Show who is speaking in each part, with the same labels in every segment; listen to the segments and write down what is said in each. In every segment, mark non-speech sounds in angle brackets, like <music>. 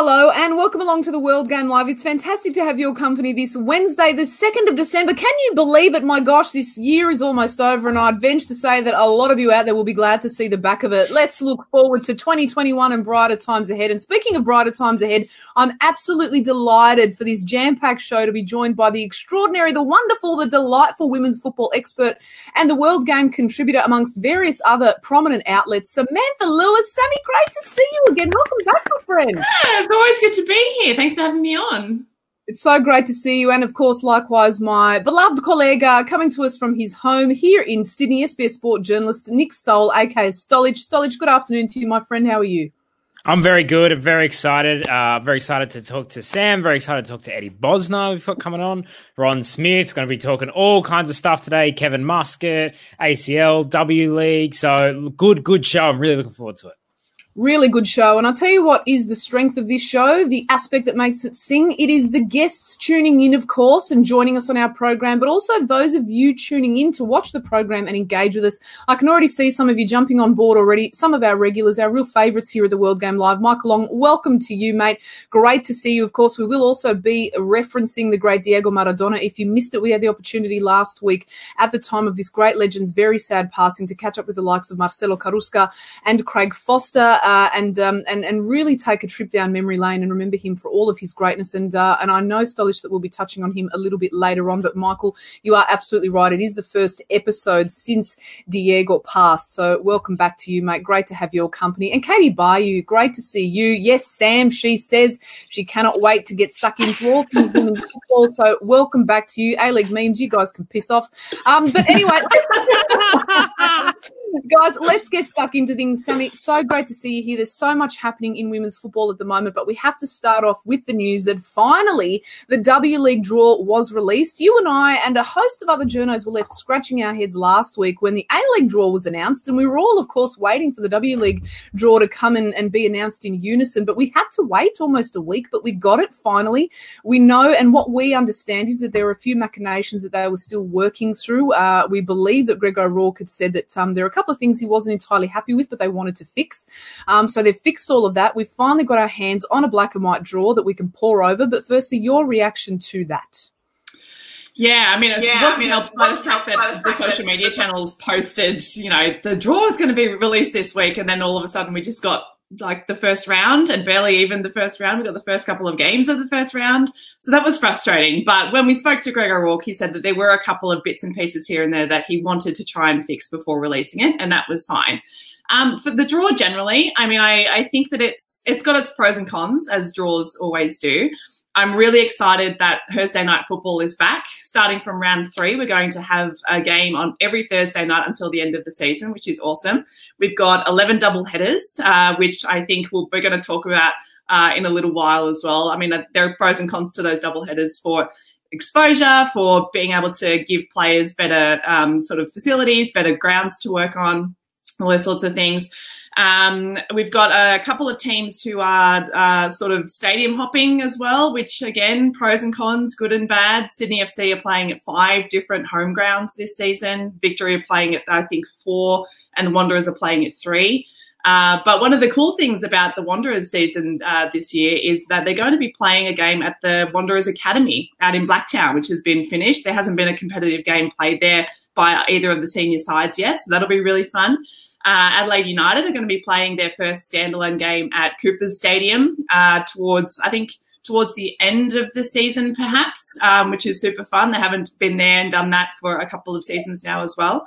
Speaker 1: Hello and welcome along to the World Game Live. It's fantastic to have your company this Wednesday, the 2nd of December. Can you believe it? My gosh, this year is almost over and I'd venture to say that a lot of you out there will be glad to see the back of it. Let's look forward to 2021 and brighter times ahead. And speaking of brighter times ahead, I'm absolutely delighted for this jam-packed show to be joined by the extraordinary, the wonderful, the delightful women's football expert and the World Game contributor amongst various other prominent outlets, Samantha Lewis. Sammy, great to see you again. Welcome back, my friend.
Speaker 2: Yeah it's always good to be here. Thanks for having me on.
Speaker 1: It's so great to see you. And of course, likewise, my beloved colleague coming to us from his home here in Sydney, SBS Sport journalist Nick Stoll, aka Stolich. Stolich, good afternoon to you, my friend. How are you?
Speaker 3: I'm very good. I'm very excited. Uh, very excited to talk to Sam. Very excited to talk to Eddy Bosnar. We've got coming on. Ron Smith. We're going to be talking all kinds of stuff today. Kevin Muscat, ACL, W League. So good, good show. I'm really looking forward to it.
Speaker 1: Really good show. And I'll tell you what is the strength of this show, the aspect that makes it sing. It is the guests tuning in, of course, and joining us on our program, but also those of you tuning in to watch the program and engage with us. I can already see some of you jumping on board already. Some of our regulars, our real favourites here at the World Game Live. Michael Long, welcome to you, mate. Great to see you. Of course, we will also be referencing the great Diego Maradona. If you missed it, we had the opportunity last week at the time of this great legend's very sad passing to catch up with the likes of Marcelo Carrusca and Craig Foster uh, and um, and and really take a trip down memory lane and remember him for all of his greatness. And uh, and I know Stolish that we'll be touching on him a little bit later on. But Michael, you are absolutely right. It is the first episode since Diego passed. So welcome back to you, mate. Great to have your company. And Katie Bayou, great to see you. Yes, Sam. She says she cannot wait to get stuck into all things women's football. So welcome back to you. A League memes. You guys can piss off. Um, but anyway. <laughs> <laughs> Guys, let's get stuck into things. Sammy, so great to see you here. There's so much happening in women's football at the moment, but we have to start off with the news that finally the W League draw was released. You and I and a host of other journos were left scratching our heads last week when the A League draw was announced, and we were all, of course, waiting for the W League draw to come in and be announced in unison. But we had to wait almost a week, but we got it finally. We know, and what we understand is that there are a few machinations that they were still working through. Uh, we believe that Greg O'Rourke had said that um, there are couple of things he wasn't entirely happy with, but they wanted to fix. Um, so they've fixed all of that. We've finally got our hands on a black and white draw that we can pour over. But firstly, your reaction to that.
Speaker 2: Yeah, I mean, it yeah, wasn't I mean, helped by the fact that the social media channels posted, you know, the draw is going to be released this week, and then all of a sudden we just got like the first round and barely even the first round. We got the first couple of games of the first round. So that was frustrating. But when we spoke to Greg O'Rourke, he said that there were a couple of bits and pieces here and there that he wanted to try and fix before releasing it. And that was fine. Um, for the draw generally, I mean, I, I think that it's, it's got its pros and cons as draws always do. I'm really excited that Thursday night football is back. Starting from round three, we're going to have a game on every Thursday night until the end of the season, which is awesome. We've got 11 double headers, uh, which I think we'll, we're going to talk about uh, in a little while as well. I mean, uh, there are pros and cons to those double headers for exposure, for being able to give players better um, sort of facilities, better grounds to work on, all those sorts of things. Um, we've got a couple of teams who are uh, sort of stadium hopping as well, which again, pros and cons, good and bad. Sydney FC are playing at five different home grounds this season. Victory are playing at, I think, four, and the Wanderers are playing at three. Uh, but one of the cool things about the Wanderers season uh, this year is that they're going to be playing a game at the Wanderers Academy out in Blacktown, which has been finished. There hasn't been a competitive game played there by either of the senior sides yet, so that'll be really fun. Uh, Adelaide United are going to be playing their first standalone game at Coopers Stadium uh, towards, I think, towards the end of the season, perhaps, um, which is super fun. They haven't been there and done that for a couple of seasons now as well.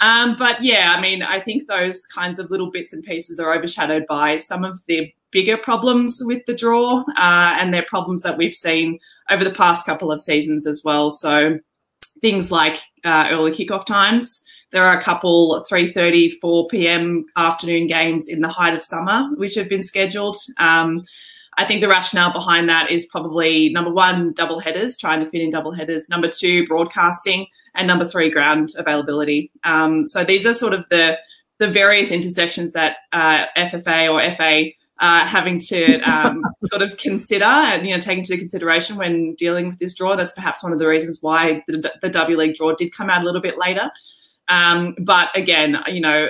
Speaker 2: Um, but yeah, I mean, I think those kinds of little bits and pieces are overshadowed by some of the bigger problems with the draw, uh, and they're problems that we've seen over the past couple of seasons as well. So things like uh, early kickoff times. There are a couple 3:30, 4 p.m. afternoon games in the height of summer which have been scheduled. Um, I think the rationale behind that is probably number one, double headers, trying to fit in double headers. Number two, broadcasting, and number three, ground availability. Um, so these are sort of the the various intersections that uh, FFA or FA uh, having to um, <laughs> sort of consider and you know take into consideration when dealing with this draw. That's perhaps one of the reasons why the, the W League draw did come out a little bit later. Um, but again, you know,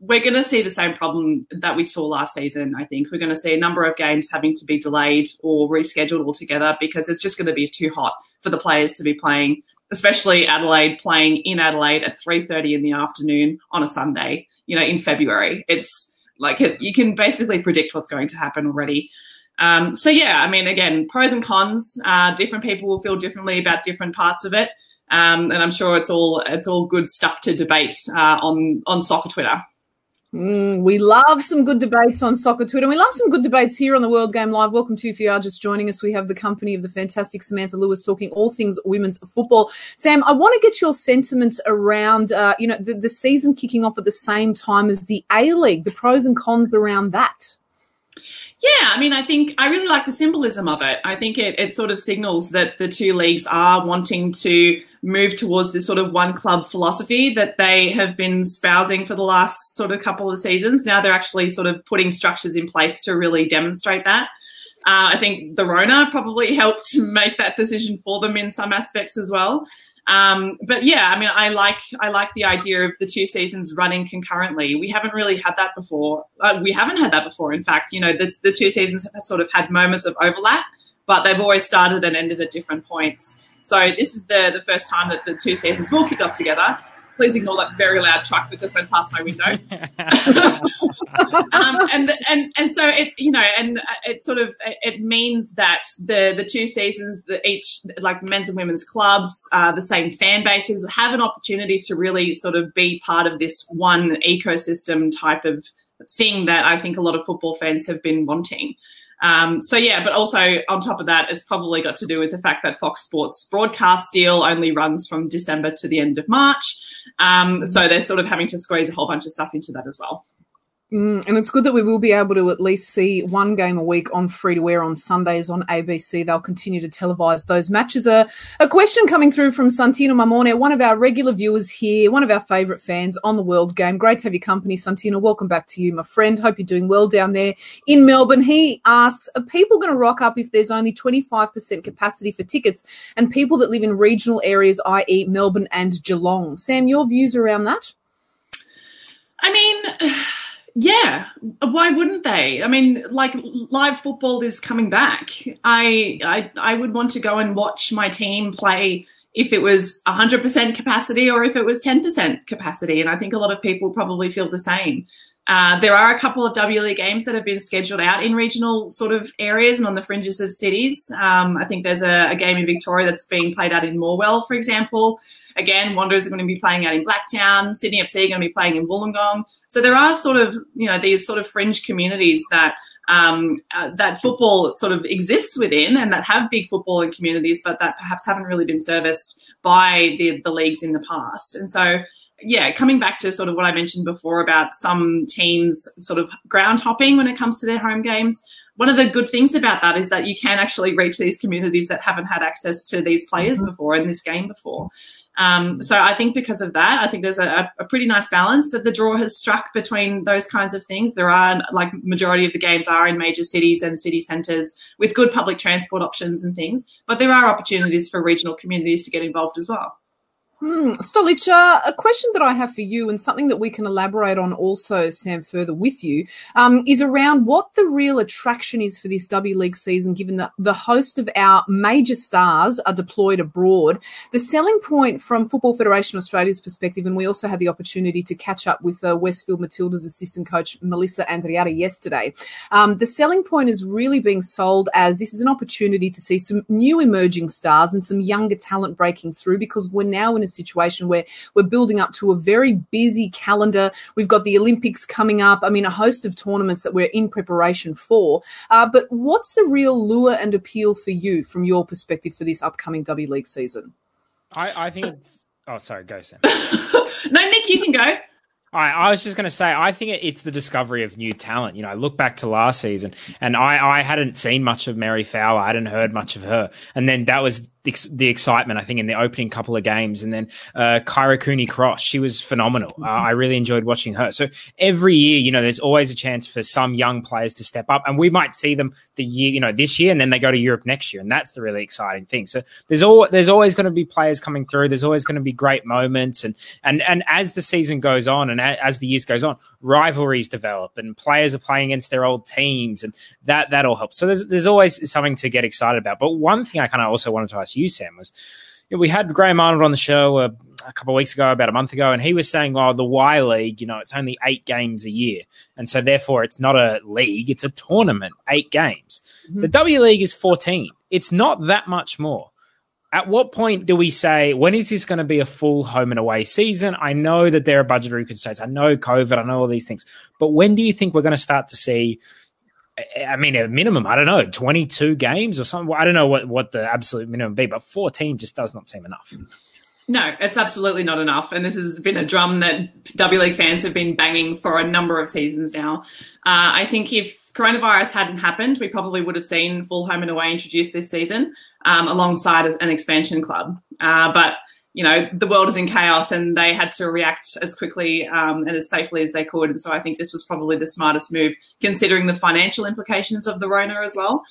Speaker 2: we're going to see the same problem that we saw last season. I think we're going to see a number of games having to be delayed or rescheduled altogether because it's just going to be too hot for the players to be playing, especially Adelaide playing in Adelaide at 3:30 in the afternoon on a Sunday. You know, in February, it's like you can basically predict what's going to happen already. Um, so yeah, I mean, again, pros and cons. Uh, different people will feel differently about different parts of it. Um, and I'm sure it's all it's all good stuff to debate uh, on on soccer Twitter.
Speaker 1: Mm, we love some good debates on soccer Twitter. We love some good debates here on the World Game Live. Welcome to if you are just joining us. We have the company of the fantastic Samantha Lewis talking all things women's football. Sam, I want to get your sentiments around, uh, you know, the, the season kicking off at the same time as the A League, the pros and cons around that.
Speaker 2: Yeah, I mean, I think I really like the symbolism of it. I think it, it sort of signals that the two leagues are wanting to move towards this sort of one club philosophy that they have been spousing for the last sort of couple of seasons. Now they're actually sort of putting structures in place to really demonstrate that. Uh, I think the Rona probably <laughs> helped make that decision for them in some aspects as well. Um, but yeah, I mean, I like I like the idea of the two seasons running concurrently. We haven't really had that before. Uh, we haven't had that before. In fact, you know, this, the two seasons have sort of had moments of overlap, but they've always started and ended at different points. So this is the the first time that the two seasons will kick off together please ignore that very loud truck that just went past my window. <laughs> um, and and and so it you know and it sort of it means that the the two seasons that each like men's and women's clubs uh, the same fan bases have an opportunity to really sort of be part of this one ecosystem type of thing that I think a lot of football fans have been wanting. Um, so yeah, but also on top of that, it's probably got to do with the fact that Fox Sports broadcast deal only runs from December to the end of March. Um, so they're sort of having to squeeze a whole bunch of stuff into that as well.
Speaker 1: Mm, and it's good that we will be able to at least see one game a week on free to air on Sundays on ABC. They'll continue to televise those matches. A, a question coming through from Santino Mamone, one of our regular viewers here, one of our favourite fans on the World Game. Great to have your company, Santino. Welcome back to you, my friend. Hope you're doing well down there in Melbourne. He asks, are people going to rock up if there's only 25% capacity for tickets and people that live in regional areas, i.e. Melbourne and Geelong? Sam, your views around that?
Speaker 2: I mean, yeah, why wouldn't they? I mean, like live football is coming back. I I I would want to go and watch my team play if it was 100% capacity or if it was 10% capacity. And I think a lot of people probably feel the same. Uh, there are a couple of W League games that have been scheduled out in regional sort of areas and on the fringes of cities. Um, I think there's a, a, game in Victoria that's being played out in Morwell, for example. Again, Wanderers are going to be playing out in Blacktown. Sydney FC are going to be playing in Wollongong. So there are sort of, you know, these sort of fringe communities that um, uh, that football sort of exists within and that have big footballing communities, but that perhaps haven't really been serviced by the, the leagues in the past. And so, yeah, coming back to sort of what I mentioned before about some teams sort of ground hopping when it comes to their home games. One of the good things about that is that you can actually reach these communities that haven't had access to these players mm-hmm. before in this game before. Um, so I think because of that, I think there's a, a, pretty nice balance that the draw has struck between those kinds of things. There are like majority of the games are in major cities and city centres with good public transport options and things, but there are opportunities for regional communities to get involved as well.
Speaker 1: Hmm. Stolica, a question that I have for you and something that we can elaborate on also, Sam, further with you, um, is around what the real attraction is for this W League season, given that the host of our major stars are deployed abroad. The selling point from Football Federation Australia's perspective, and we also had the opportunity to catch up with uh, Westfield Matilda's assistant coach, Melissa Andreatta, yesterday. Um, the selling point is really being sold as this is an opportunity to see some new emerging stars and some younger talent breaking through because we're now in a situation where we're building up to a very busy calendar. We've got the Olympics coming up. I mean, a host of tournaments that we're in preparation for. Uh, but what's the real lure and appeal for you from your perspective for this upcoming W League season?
Speaker 3: I, I think it's. Oh, sorry, go, Sam. <laughs>
Speaker 2: no, Nick, you can go.
Speaker 3: I, I was just going to say, I think it's the discovery of new talent. You know, I look back to last season, and I, I hadn't seen much of Mary Fowler. I hadn't heard much of her, and then that was the, the excitement. I think in the opening couple of games, and then uh, Kyra Cooney Cross, she was phenomenal. Uh, I really enjoyed watching her. So every year, you know, there's always a chance for some young players to step up, and we might see them the year, you know, this year, and then they go to Europe next year, and that's the really exciting thing. So there's all there's always going to be players coming through. There's always going to be great moments, and and and as the season goes on, and as the years goes on, rivalries develop and players are playing against their old teams, and that that all helps. So there's there's always something to get excited about. But one thing I kind of also wanted to ask you, Sam, was you know, we had Graham Arnold on the show a, uh, a couple of weeks ago, about a month ago, and he was saying, "Oh, the Y League, you know, it's only eight games a year, and so therefore it's not a league; it's a tournament, eight games. Mm-hmm. The W League is fourteen. It's not that much more." At what point do we say when is this going to be a full home and away season? I know that there are budgetary constraints. I know COVID. I know all these things. But when do you think we're going to start to see? I mean, a minimum, I don't know, 22 games or something. I don't know what, what the absolute minimum be, but 14 just does not seem enough.
Speaker 2: No, it's absolutely not enough. And this has been a drum that W League fans have been banging for a number of seasons now. Uh, I think if coronavirus hadn't happened, we probably would have seen full home and away introduced this season um, alongside an expansion club. Uh, but you know the world is in chaos, and they had to react as quickly um, and as safely as they could. And so I think this was probably the smartest move, considering the financial implications of the Rona as well.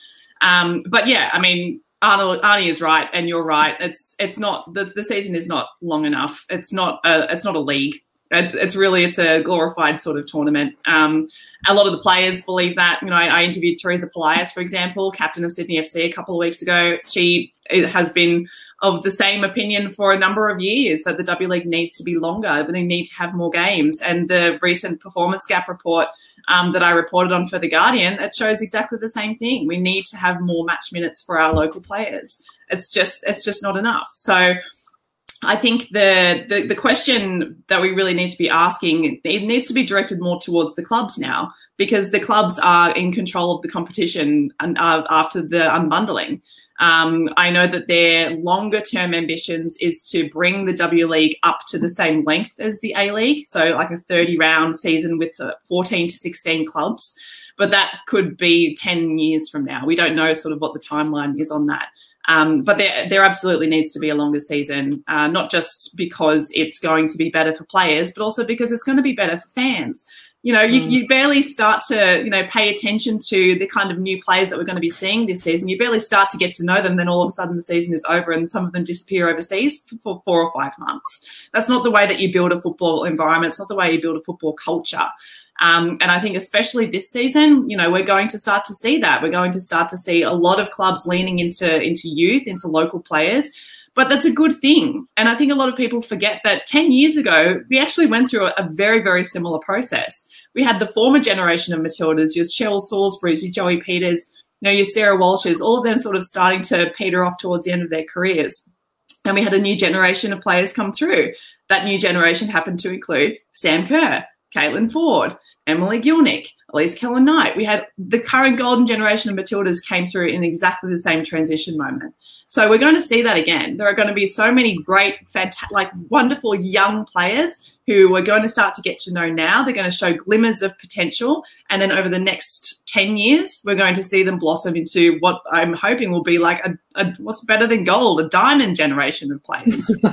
Speaker 2: Um, but yeah, I mean. Arnold, Arnie is right, and you're right. It's it's not the, the season is not long enough. It's not a it's not a league it's really it's a glorified sort of tournament. Um, a lot of the players believe that. You know, I, I, interviewed Teresa Polias, for example, captain of Sydney FC, a couple of weeks ago. She has been of the same opinion for a number of years that the W League needs to be longer. That they need to have more games. And the recent performance gap report um, that I reported on for the Guardian it shows exactly the same thing. We need to have more match minutes for our local players. It's just it's just not enough. So I think the, the, the question that we really need to be asking it needs to be directed more towards the clubs now because the clubs are in control of the competition and, uh, after the unbundling. Um, I know that their longer term ambitions is to bring the W League up to the same length as the A League, so like a 30 round season with uh, 14 to 16 clubs. But that could be 10 years from now. We don't know sort of what the timeline is on that. Um, but there, there absolutely needs to be a longer season, uh, not just because it's going to be better for players, but also because it's going to be better for fans. You know, you, mm. you barely start to, you know, pay attention to the kind of new players that we're going to be seeing this season. You barely start to get to know them. Then all of a sudden the season is over and some of them disappear overseas for four or five months. That's not the way that you build a football environment. It's not the way you build a football culture. Um, and I think especially this season, you know, we're going to start to see that. We're going to start to see a lot of clubs leaning into, into youth, into local players. But that's a good thing. And I think a lot of people forget that 10 years ago, we actually went through a, very, very similar process. We had the former generation of Matildas, your Cheryl Salisbury's, your Joey Peters, you know, your Sarah Walsh's, all of them sort of starting to peter off towards the end of their careers. And we had a new generation of players come through. That new generation happened to include Sam Kerr, Caitlin Foord, Emily Gielnik, Elise Kellond-Knight. We had the current golden generation of Matildas came through in exactly the same transition moment. So we're going to see that again. There are going to be so many great, fantastic, like wonderful young players who we're going to start to get to know now. They're going to show glimmers of potential. And then over the next 10 years, we're going to see them blossom into what I'm hoping will be like a, a what's better than gold, a diamond generation of players. <laughs>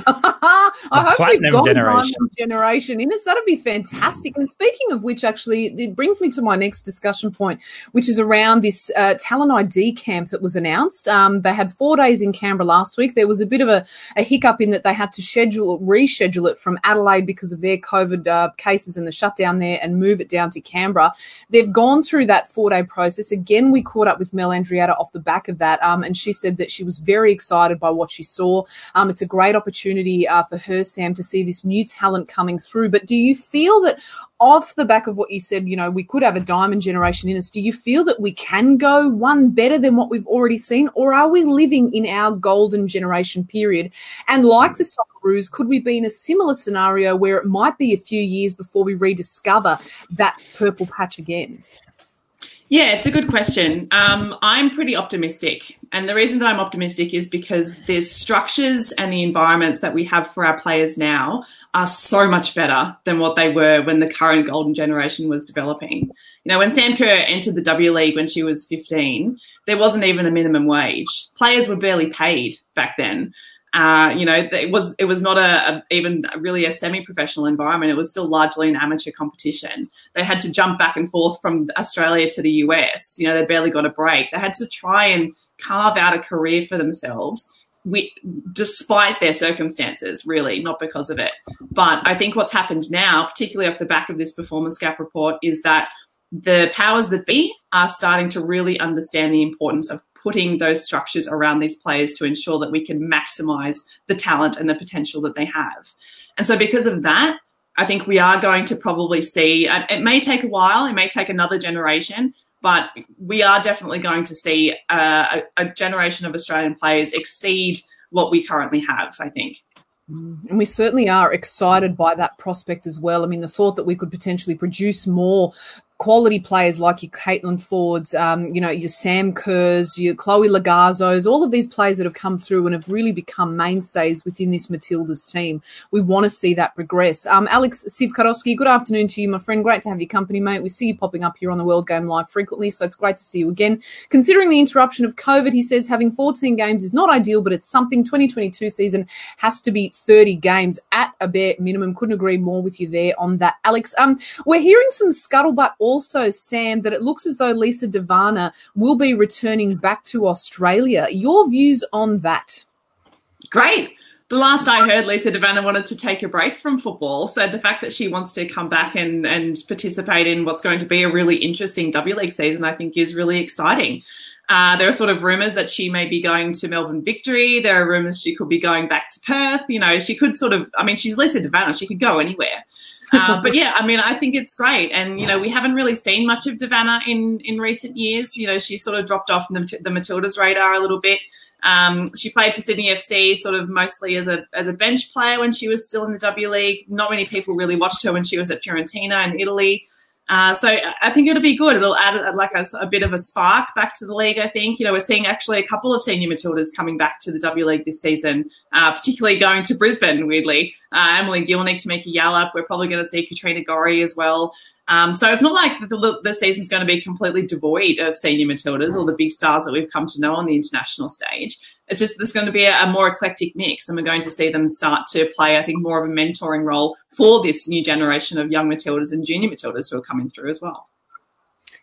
Speaker 1: I hope we've got generation. a generation in us. That'd be fantastic. And speaking of which, actually, it brings me to my next discussion point, which is around this uh, talent ID camp that was announced. Um, they had four days in Canberra last week. There was a bit of a, a hiccup in that they had to schedule, reschedule it from Adelaide because of their COVID uh, cases and the shutdown there and move it down to Canberra. They've gone through that four day process. Again, we caught up with Mel Andreatta off the back of that, um, and she said that she was very excited by what she saw. Um, it's a great opportunity uh, for her, Sam, to see this new talent coming through. But do you feel that off the back of what you said, you know, we could have a diamond generation in us. Do you feel that we can go one better than what we've already seen, or are we living in our golden generation period? And like the Socceroos, could we be in a similar scenario where it might be a few years before we rediscover that purple patch again?
Speaker 2: Yeah, it's a good question. Um, I'm pretty optimistic. And the reason that I'm optimistic is because the structures and the environments that we have for our players now are so much better than what they were when the current golden generation was developing. You know, when Sam Kerr entered the W League when she was 15, there wasn't even a minimum wage. Players were barely paid back then. Uh, you know, it was it was not a, a, even really a semi-professional environment. It was still largely an amateur competition. They had to jump back and forth from Australia to the US. You know, they barely got a break. They had to try and carve out a career for themselves. We, despite their circumstances, really, not because of it. But I think what's happened now, particularly off the back of this performance gap report, is that the powers that be are starting to really understand the importance of putting those structures around these players to ensure that we can maximize the talent and the potential that they have. And so because of that, I think we are going to probably see, it may take a while, it may take another generation, but we are definitely going to see uh, a, a generation of Australian players exceed what we currently have, I think.
Speaker 1: Mm. And we certainly are excited by that prospect as well. I mean, the thought that we could potentially produce more quality players like your Caitlin Foords, um, you know, your Sam Kerrs, your Chloe Logarzos, all of these players that have come through and have really become mainstays within this Matildas team. We want to see that progress. Um, Alex Sivkarovsky, good afternoon to you, my friend. Great to have your company, mate. We see you popping up here on the World Game Live frequently, so it's great to see you again. Considering the interruption of COVID, he says having 14 games is not ideal, but it's something. 2022 season has to be 30 games at a bare minimum. Couldn't agree more with you there on that, Alex. Um, we're hearing some scuttlebutt also, Sam, that it looks as though Lisa De Vanna will be returning back to Australia. Your views on that?
Speaker 2: Great. The last I heard, Lisa De Vanna wanted to take a break from football. So the fact that she wants to come back and, and participate in what's going to be a really interesting W League season, I think is really exciting. Uh, there are sort of rumours that she may be going to Melbourne Victory. There are rumours she could be going back to Perth. You know, she could sort of, I mean, she's Lisa De Vanna. She could go anywhere. Uh, <laughs> but yeah, I mean, I think it's great. And, you know, we haven't really seen much of De Vanna in, in recent years. You know, she sort of dropped off the, the Matildas radar a little bit. Um, she played for Sydney FC sort of mostly as a as a bench player when she was still in the W League. Not many people really watched her when she was at Fiorentina in Italy. Uh, so I think it'll be good. It'll add like a, a, bit of a spark back to the league. I think you know we're seeing actually a couple of senior Matildas coming back to the W League this season, uh, particularly going to Brisbane. Weirdly, uh, Emily Gielnik, Tameka Yallop. We're probably going to see Katrina Gorry as well. Um, so it's not like the, the season's going to be completely devoid of senior Matildas or the big stars that we've come to know on the international stage. It's just there's going to be a, a, more eclectic mix, and we're going to see them start to play, I think, more of a mentoring role for this new generation of young Matildas and junior Matildas who are coming through as well.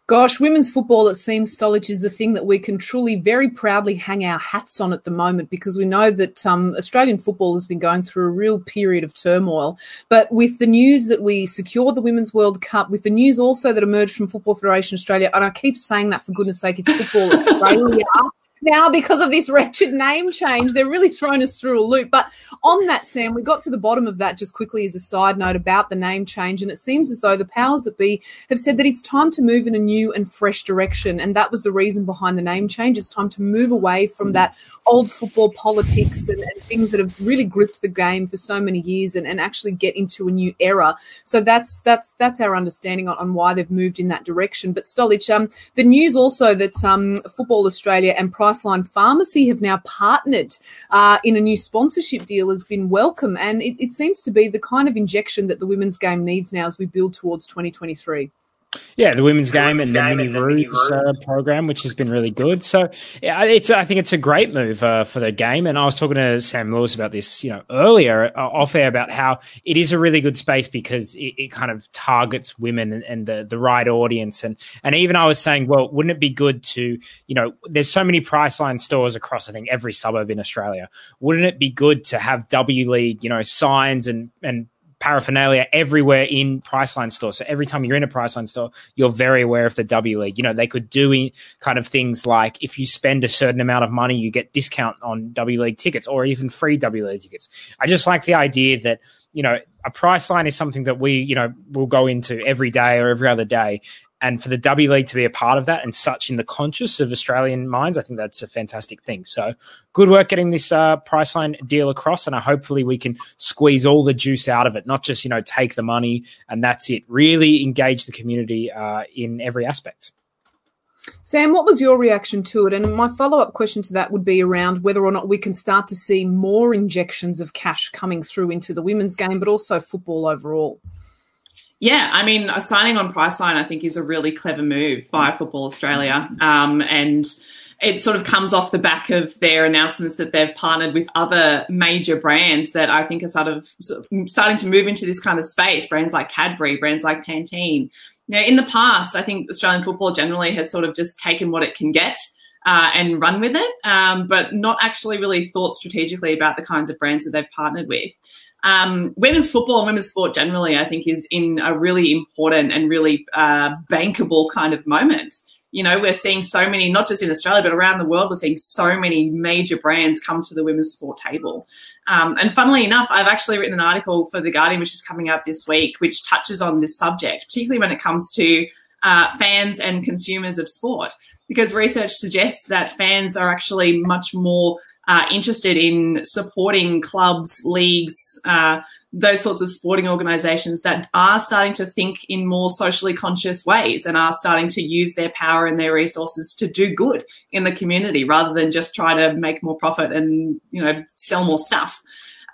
Speaker 1: Gosh, women's football, it seems, Stolich, is the thing that we can truly very proudly hang our hats on at the moment because we know that um, Australian football has been going through a real period of turmoil. But with the news that we secured the Women's World Cup, with the news also that emerged from Football Federation Australia, and I keep saying that for goodness sake, it's Football <laughs> Australia now because of this wretched name change. They're really thrown us through a loop. But on that, Sam, we got to the bottom of that just quickly as a side note about the name change. And it seems as though the powers that be have said that it's time to move in a new and fresh direction. And that was the reason behind the name change. It's time to move away from that old football politics and, and things that have really gripped the game for so many years and, and actually get into a new era. So that's that's that's our understanding on, on why they've moved in that direction. But Stolich, um, the news also that um, Football Australia and Price Priceline Pharmacy have now partnered uh, in a new sponsorship deal has been welcome. And it, it seems to be the kind of injection that the women's game needs now as we build towards 2023.
Speaker 3: Yeah, the women's the game women's and the Mini Roos uh, program, which has been really good. So yeah, it's I think it's a great move uh, for the game. And I was talking to Sam Lewis about this, you know, earlier uh, off air about how it is a really good space because it, it kind of targets women and, and, the the right audience. And and even I was saying, well, wouldn't it be good to, you know, there's so many Priceline stores across I think every suburb in Australia. Wouldn't it be good to have W League, you know, signs and and paraphernalia everywhere in Priceline store. So every time you're in a Priceline store, you're very aware of the W League. You know, they could do kind of things like if you spend a certain amount of money, you get discount on W League tickets or even free W League tickets. I just like the idea that, you know, a Priceline is something that we, you know, will go into every day or every other day and for the W League to be a part of that and such in the conscious of Australian minds, I think that's a fantastic thing. So good work getting this uh, Priceline deal across, and hopefully we can squeeze all the juice out of it, not just you know take the money and that's it. Really engage the community uh, in every aspect.
Speaker 1: Sam, what was your reaction to it? And my follow up question to that would be around whether or not we can start to see more injections of cash coming through into the women's game, but also football overall.
Speaker 2: Yeah, I mean, signing on Priceline, I think, is a really clever move by Football Australia. Um, and it sort of comes off the back of their announcements that they've partnered with other major brands that I think are sort of, sort of starting to move into this kind of space. Brands like Cadbury, brands like Pantene, now, in the past, I think Australian football generally has sort of just taken what it can get uh, and run with it, um, but not actually really thought strategically about the kinds of brands that they've partnered with. Um, women's football and women's sport generally, I think, is in a really important and really uh, bankable kind of moment you know, we're seeing so many, not just in Australia, but around the world, we're seeing so many major brands come to the women's sport table. Um, and funnily enough, I've actually written an article for The Guardian, which is coming out this week, which touches on this subject, particularly when it comes to uh, fans and consumers of sport, because research suggests that fans are actually much more uh, interested in supporting clubs, leagues, uh, those sorts of sporting organisations that are starting to think in more socially conscious ways and are starting to use their power and their resources to do good in the community rather than just try to make more profit and you know sell more stuff.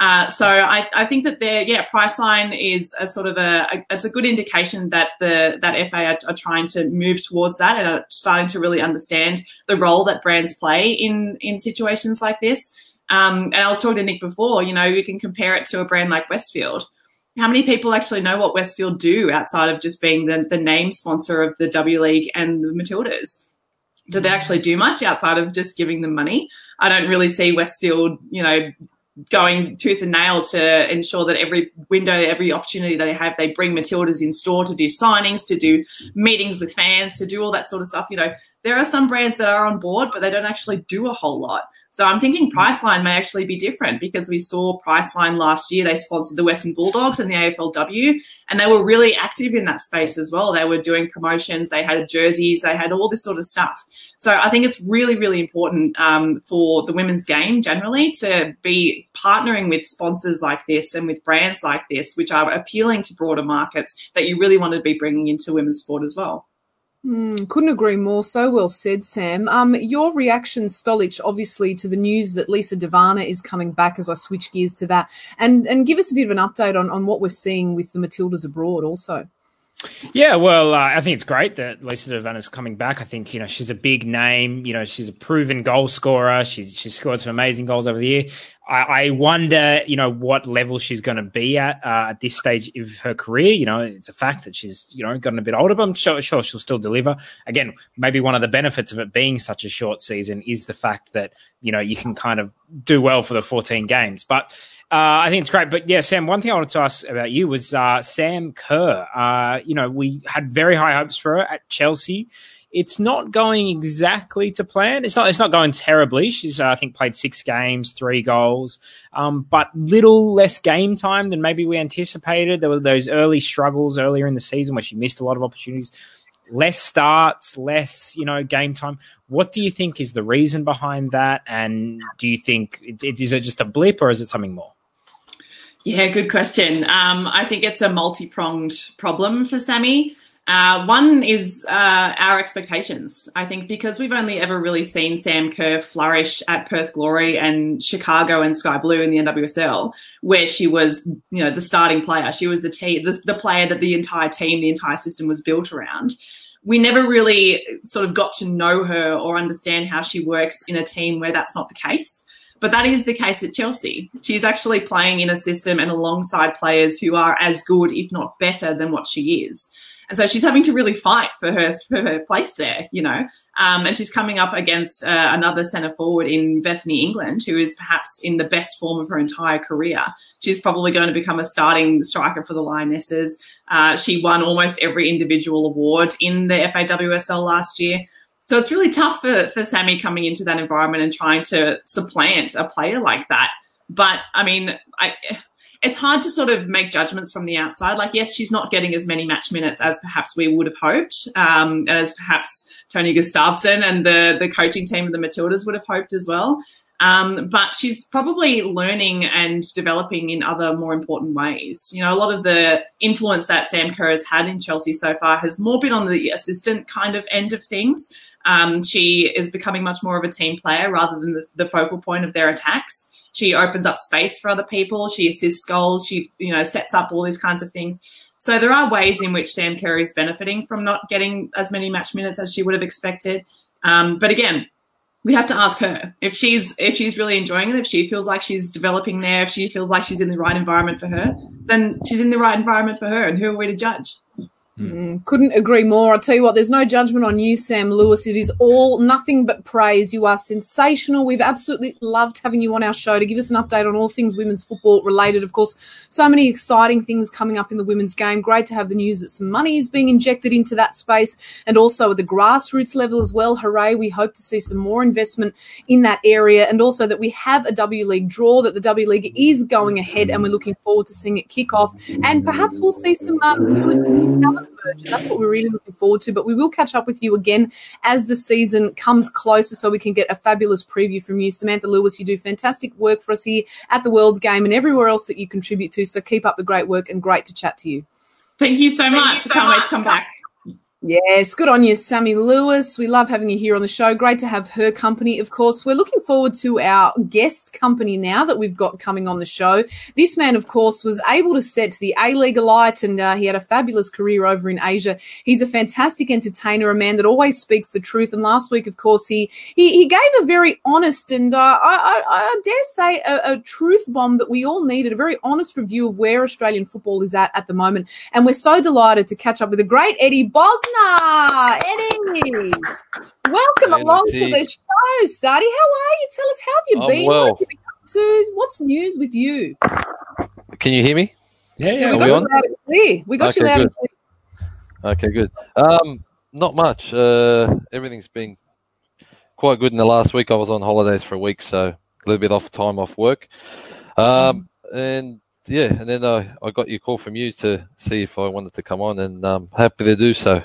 Speaker 2: Uh, so I, I, think that there, yeah, Priceline is a sort of a, a, it's a good indication that the that FA are, are, trying to move towards that and are starting to really understand the role that brands play in in situations like this. Um, and I was talking to Nick before, you know, you can compare it to a brand like Westfield. How many people actually know what Westfield do outside of just being the, the name sponsor of the W League and the Matildas? Do they actually do much outside of just giving them money? I don't really see Westfield, you know, going tooth and nail to ensure that every window, every opportunity they have, they bring Matildas in store to do signings, to do meetings with fans, to do all that sort of stuff. You know, there are some brands that are on board, but they don't actually do a whole lot. So I'm thinking Priceline may actually be different because we saw Priceline last year. They sponsored the Western Bulldogs and the AFLW, and they were really active in that space as well. They were doing promotions, they had jerseys, they had all this sort of stuff. So I think it's really, really important um, for the women's game generally to be partnering with sponsors like this and with brands like this, which are appealing to broader markets that you really want to be bringing into women's sport as well.
Speaker 1: Mm, couldn't agree more. So well said, Sam. Um, your reaction, Stolich, obviously to the news that Lisa De Vanna is coming back. As I switch gears to that, and and give us a bit of an update on on what we're seeing with the Matildas abroad, also.
Speaker 3: Yeah, well, uh, I think it's great that Lisa De Vanna's coming back. I think you know she's a big name. You know, she's a proven goal scorer. She's she's scored some amazing goals over the year. I, I wonder, you know, what level she's going to be at uh, at this stage of her career. You know, it's a fact that she's you know gotten a bit older, but I'm sure, sure she'll still deliver. Again, maybe one of the benefits of it being such a short season is the fact that you know you can kind of do well for the 14 games, but. Uh, I think it's great. But yeah, Sam, one thing I wanted to ask about you was uh, Sam Kerr. Uh, you know, we had very high hopes for her at Chelsea. It's not going exactly to plan. It's not. It's not going terribly. She's, uh, I think, played six games, three goals, um, but little less game time than maybe we anticipated. There were those early struggles earlier in the season where she missed a lot of opportunities. Less starts, less you know game time. What do you think is the reason behind that? And do you think it, it, is it just a blip or is it something more?
Speaker 2: Yeah, good question. Um, I think it's a multi pronged problem for Sammy. Uh, one is uh, our expectations. I think because we've only ever really seen Sam Kerr flourish at Perth Glory and Chicago and Sky Blue in the NWSL, where she was, you know, the starting player. She was the the, the player that the entire team, the entire system was built around. We never really sort of got to know her or understand how she works in a team where that's not the case. But that is the case at Chelsea. She's actually playing in a system and alongside players who are as good, if not better, than what she is. And so she's having to really fight for her, for her place there, you know. Um, and she's coming up against uh, another centre forward in Bethany England, who is perhaps in the best form of her entire career. She's probably going to become a starting striker for the Lionesses. Uh, she won almost every individual award in the FAWSL last year. So it's really tough for, for Sammy coming into that environment and trying to supplant a player like that. But I mean, I, it's hard to sort of make judgments from the outside. Like, yes, she's not getting as many match minutes as perhaps we would have hoped, um, as perhaps Tony Gustavsson and the the coaching team of the Matildas would have hoped as well. Um, but she's probably learning and developing in other more important ways. You know, a lot of the influence that Sam Kerr has had in Chelsea so far has more been on the assistant kind of end of things. Um, she is becoming much more of a team player rather than the, the focal point of their attacks. She opens up space for other people. She assists goals. She, you know, sets up all these kinds of things. So there are ways in which Sam Kerr is benefiting from not getting as many match minutes as she would have expected. Um, but again, we have to ask her if she's if she's really enjoying it, if she feels like she's developing there, if she feels like she's in the right environment for her, then she's in the right environment for her. And who are we to judge?
Speaker 1: Mm, couldn't agree more. I'll tell you what, there's no judgment on you, Sam Lewis. It is all nothing but praise. You are sensational. We've absolutely loved having you on our show to give us an update on all things women's football related. Of course, so many exciting things coming up in the women's game. Great to have the news that some money is being injected into that space and also at the grassroots level as well. Hooray. We hope to see some more investment in that area and also that we have a W League draw, that the W League is going ahead and we're looking forward to seeing it kick off. And perhaps we'll see some um, talent that's what we're really looking forward to. But we will catch up with you again as the season comes closer so we can get a fabulous preview from you. Samantha Lewis, you do fantastic work for us here at the World Game and everywhere else that you contribute to. So keep up the great work and great to chat to you.
Speaker 2: Thank you so much. You so Can't much. wait to come back.
Speaker 1: Yes, good on you, Sammy Lewis. We love having you here on the show. Great to have her company. Of course, we're looking forward to our guest company now that we've got coming on the show. This man, of course, was able to set the A League alight and uh, he had a fabulous career over in Asia. He's a fantastic entertainer, a man that always speaks the truth. And last week, of course, he he, he gave a very honest and uh, I, I, I, dare say a, a truth bomb that we all needed, a very honest review of where Australian football is at at the moment. And we're so delighted to catch up with the great Eddy Bosnar. Eddie. Welcome hey, along to the show, Stardy. How are you? Tell us how have you
Speaker 4: I'm
Speaker 1: been?
Speaker 4: Well.
Speaker 1: What to? What's news with you?
Speaker 4: Can you hear me?
Speaker 3: Yeah, yeah.
Speaker 1: we, got
Speaker 4: we on?
Speaker 1: clear. We got
Speaker 4: okay,
Speaker 1: you loud
Speaker 4: good. Okay, good. Um, not much. Uh, everything's been quite good in the last week. I was on holidays for a week, so a little bit off time off work. Um, and yeah, and then I, I got your call from you to see if I wanted to come on, and um, happy to do so.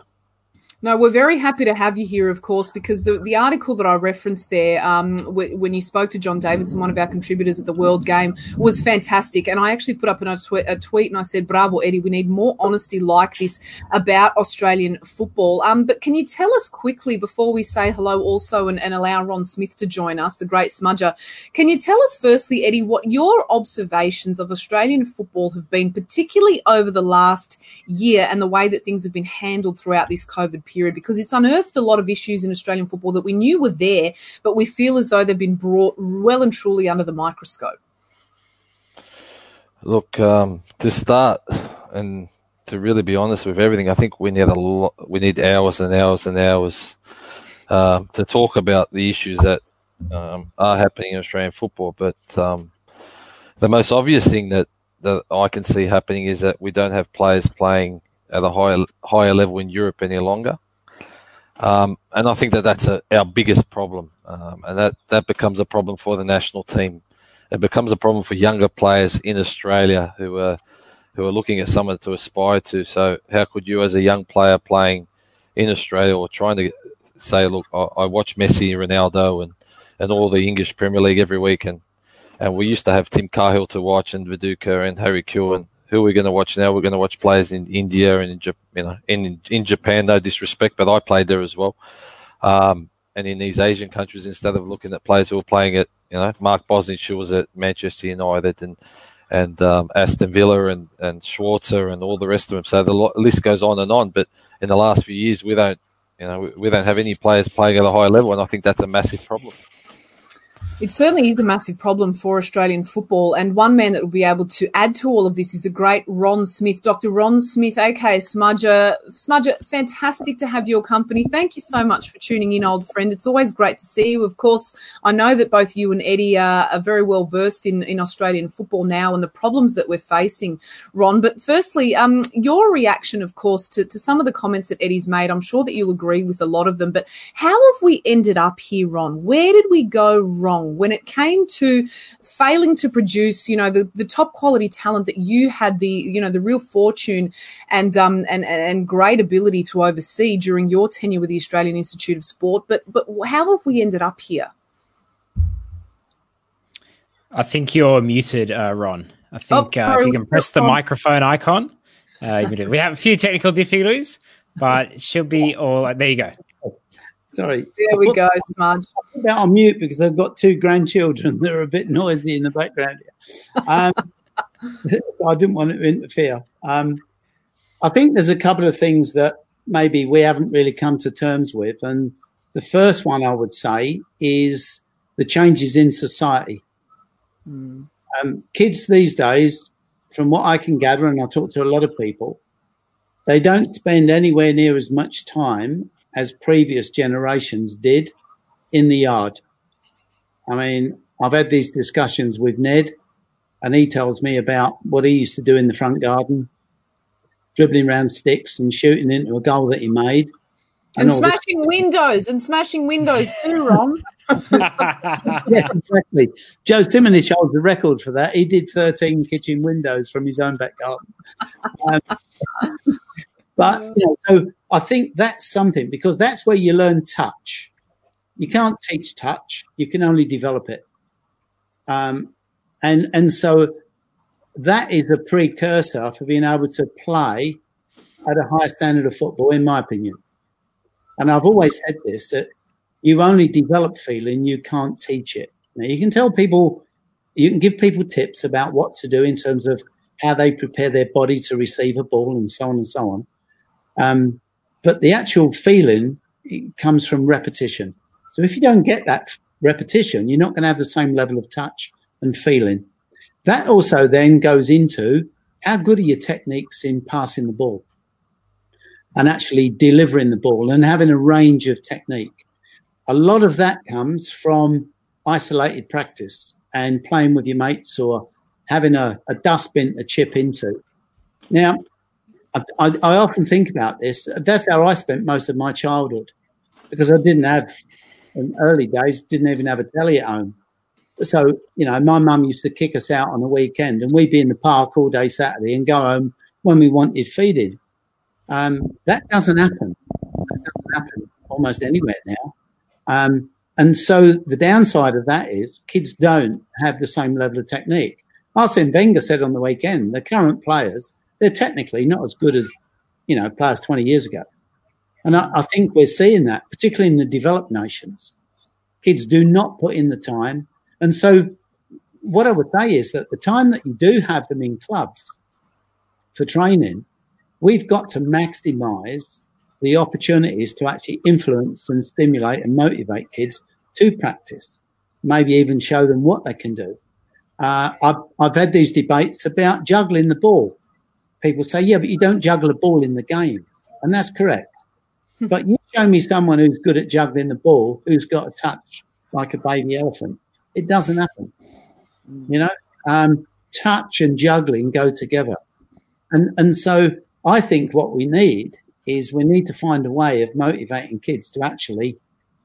Speaker 1: No, we're very happy to have you here, of course, because the, the article that I referenced there, um, w- when you spoke to John Davidson, one of our contributors at the World Game, was fantastic. And I actually put up a, tw- a tweet and I said, Bravo, Eddy, we need more honesty like this about Australian football. Um, but can you tell us quickly, before we say hello also and, and allow Ron Smith to join us, the great smudger, can you tell us firstly, Eddy, what your observations of Australian football have been, particularly over the last year and the way that things have been handled throughout this COVID period? Period because it's unearthed a lot of issues in Australian football that we knew were there, but we feel as though they've been brought well and truly under the microscope.
Speaker 4: Look, um, to start and to really be honest with everything, I think we need a lot, we need hours and hours and hours um, to talk about the issues that um, are happening in Australian football. But um, the most obvious thing that that I can see happening is that we don't have players playing at a higher higher level in Europe any longer. Um, and I think that that's a, our biggest problem, um, and that, that becomes a problem for the national team. It becomes a problem for younger players in Australia who are who are looking at someone to aspire to. So, how could you, as a young player playing in Australia, or trying to say, "Look, I, I watch Messi, Ronaldo, and and all the English Premier League every week," and and we used to have Tim Cahill to watch, and Viduka, and Harry Kewell, who we're going to watch now. We're going to watch players in India and in you know in in Japan. No disrespect, but I played there as well. Um, and in these Asian countries, instead of looking at players who are playing at you know Mark Bosnich, who was at Manchester United and and um, Aston Villa and and Schwarzer and all the rest of them. So the list goes on and on. But in the last few years, we don't you know we, we don't have any players playing at a high level, and I think that's a massive problem.
Speaker 1: It certainly is a massive problem for Australian football. And one man that will be able to add to all of this is the great Ron Smith, Dr. Ron Smith, aka Smudger. Smudger, fantastic to have your company. Thank you so much for tuning in, old friend. It's always great to see you. Of course, I know that both you and Eddy are, are very well versed in, in Australian football now and the problems that we're facing, Ron. But firstly, um, your reaction, of course, to, to some of the comments that Eddy's made. I'm sure that you'll agree with a lot of them. But how have we ended up here, Ron? Where did we go wrong? Wrong when it came to failing to produce, you know, the, the top quality talent that you had the, you know, the real fortune and, um, and, and great ability to oversee during your tenure with the Australian Institute of Sport. But, but how have we ended up here?
Speaker 3: I think you're muted, uh, Ron. I think oh, uh, if you can press the microphone icon, uh, we have a few technical difficulties, but she'll be all. There you go.
Speaker 5: Sorry.
Speaker 1: There we go, Smudge.
Speaker 5: I put on mute because I've got two grandchildren <laughs> that are a bit noisy in the background. Um, so <laughs> I didn't want to interfere. Um, I think there's a couple of things that maybe we haven't really come to terms with. And the first one I would say is the changes in society. Mm. Um, kids these days, from what I can gather, and I talk to a lot of people, they don't spend anywhere near as much time as previous generations did in the yard. I mean, I've had these discussions with Ned, and he tells me about what he used to do in the front garden, dribbling around sticks and shooting into a goal that he made.
Speaker 1: And, and smashing this. windows and smashing windows too, Ron. <laughs>
Speaker 5: yeah, exactly. Joe Simunic holds the record for that. He did 13 kitchen windows from his own back garden. Um, but you know, so I think that's something because that's where you learn touch. You can't teach touch; you can only develop it. Um, and and so that is a precursor for being able to play at a high standard of football, in my opinion. And I've always said this that you only develop feeling, you can't teach it. Now, you can tell people, you can give people tips about what to do in terms of how they prepare their body to receive a ball and so on and so on. Um, but the actual feeling comes from repetition. So if you don't get that repetition, you're not going to have the same level of touch and feeling. That also then goes into how good are your techniques in passing the ball and actually delivering the ball and having a range of technique. A lot of that comes from isolated practice and playing with your mates or having a, a dustbin to chip into. Now, I, I, often think about this. That's how I spent most of my childhood because I didn't have, in early days, didn't even have a telly at home. So, you know, my mum used to kick us out on the weekend and we'd be in the park all day Saturday and go home when we wanted feeding. Um, that doesn't happen. That doesn't happen almost anywhere now. Um, and so the downside of that is kids don't have the same level of technique. Arsene Wenger said on the weekend, the current players they're technically not as good as, you know, players 20 years ago. And I, I think we're seeing that, particularly in the developed nations. Kids do not put in the time. And so what I would say is that the time that you do have them in clubs for training, we've got to maximize the opportunities to actually influence and stimulate and motivate kids to practice, maybe even show them what they can do. Uh, I've, I've had these debates about juggling the ball people say, yeah, but you don't juggle a ball in the game. And that's correct. Hmm. but you show me someone who's good at juggling the ball, who's got a touch like a baby elephant. It doesn't happen. Hmm. You know, um, touch and juggling go together. And, and so I think what we need is we need to find a way of motivating kids to actually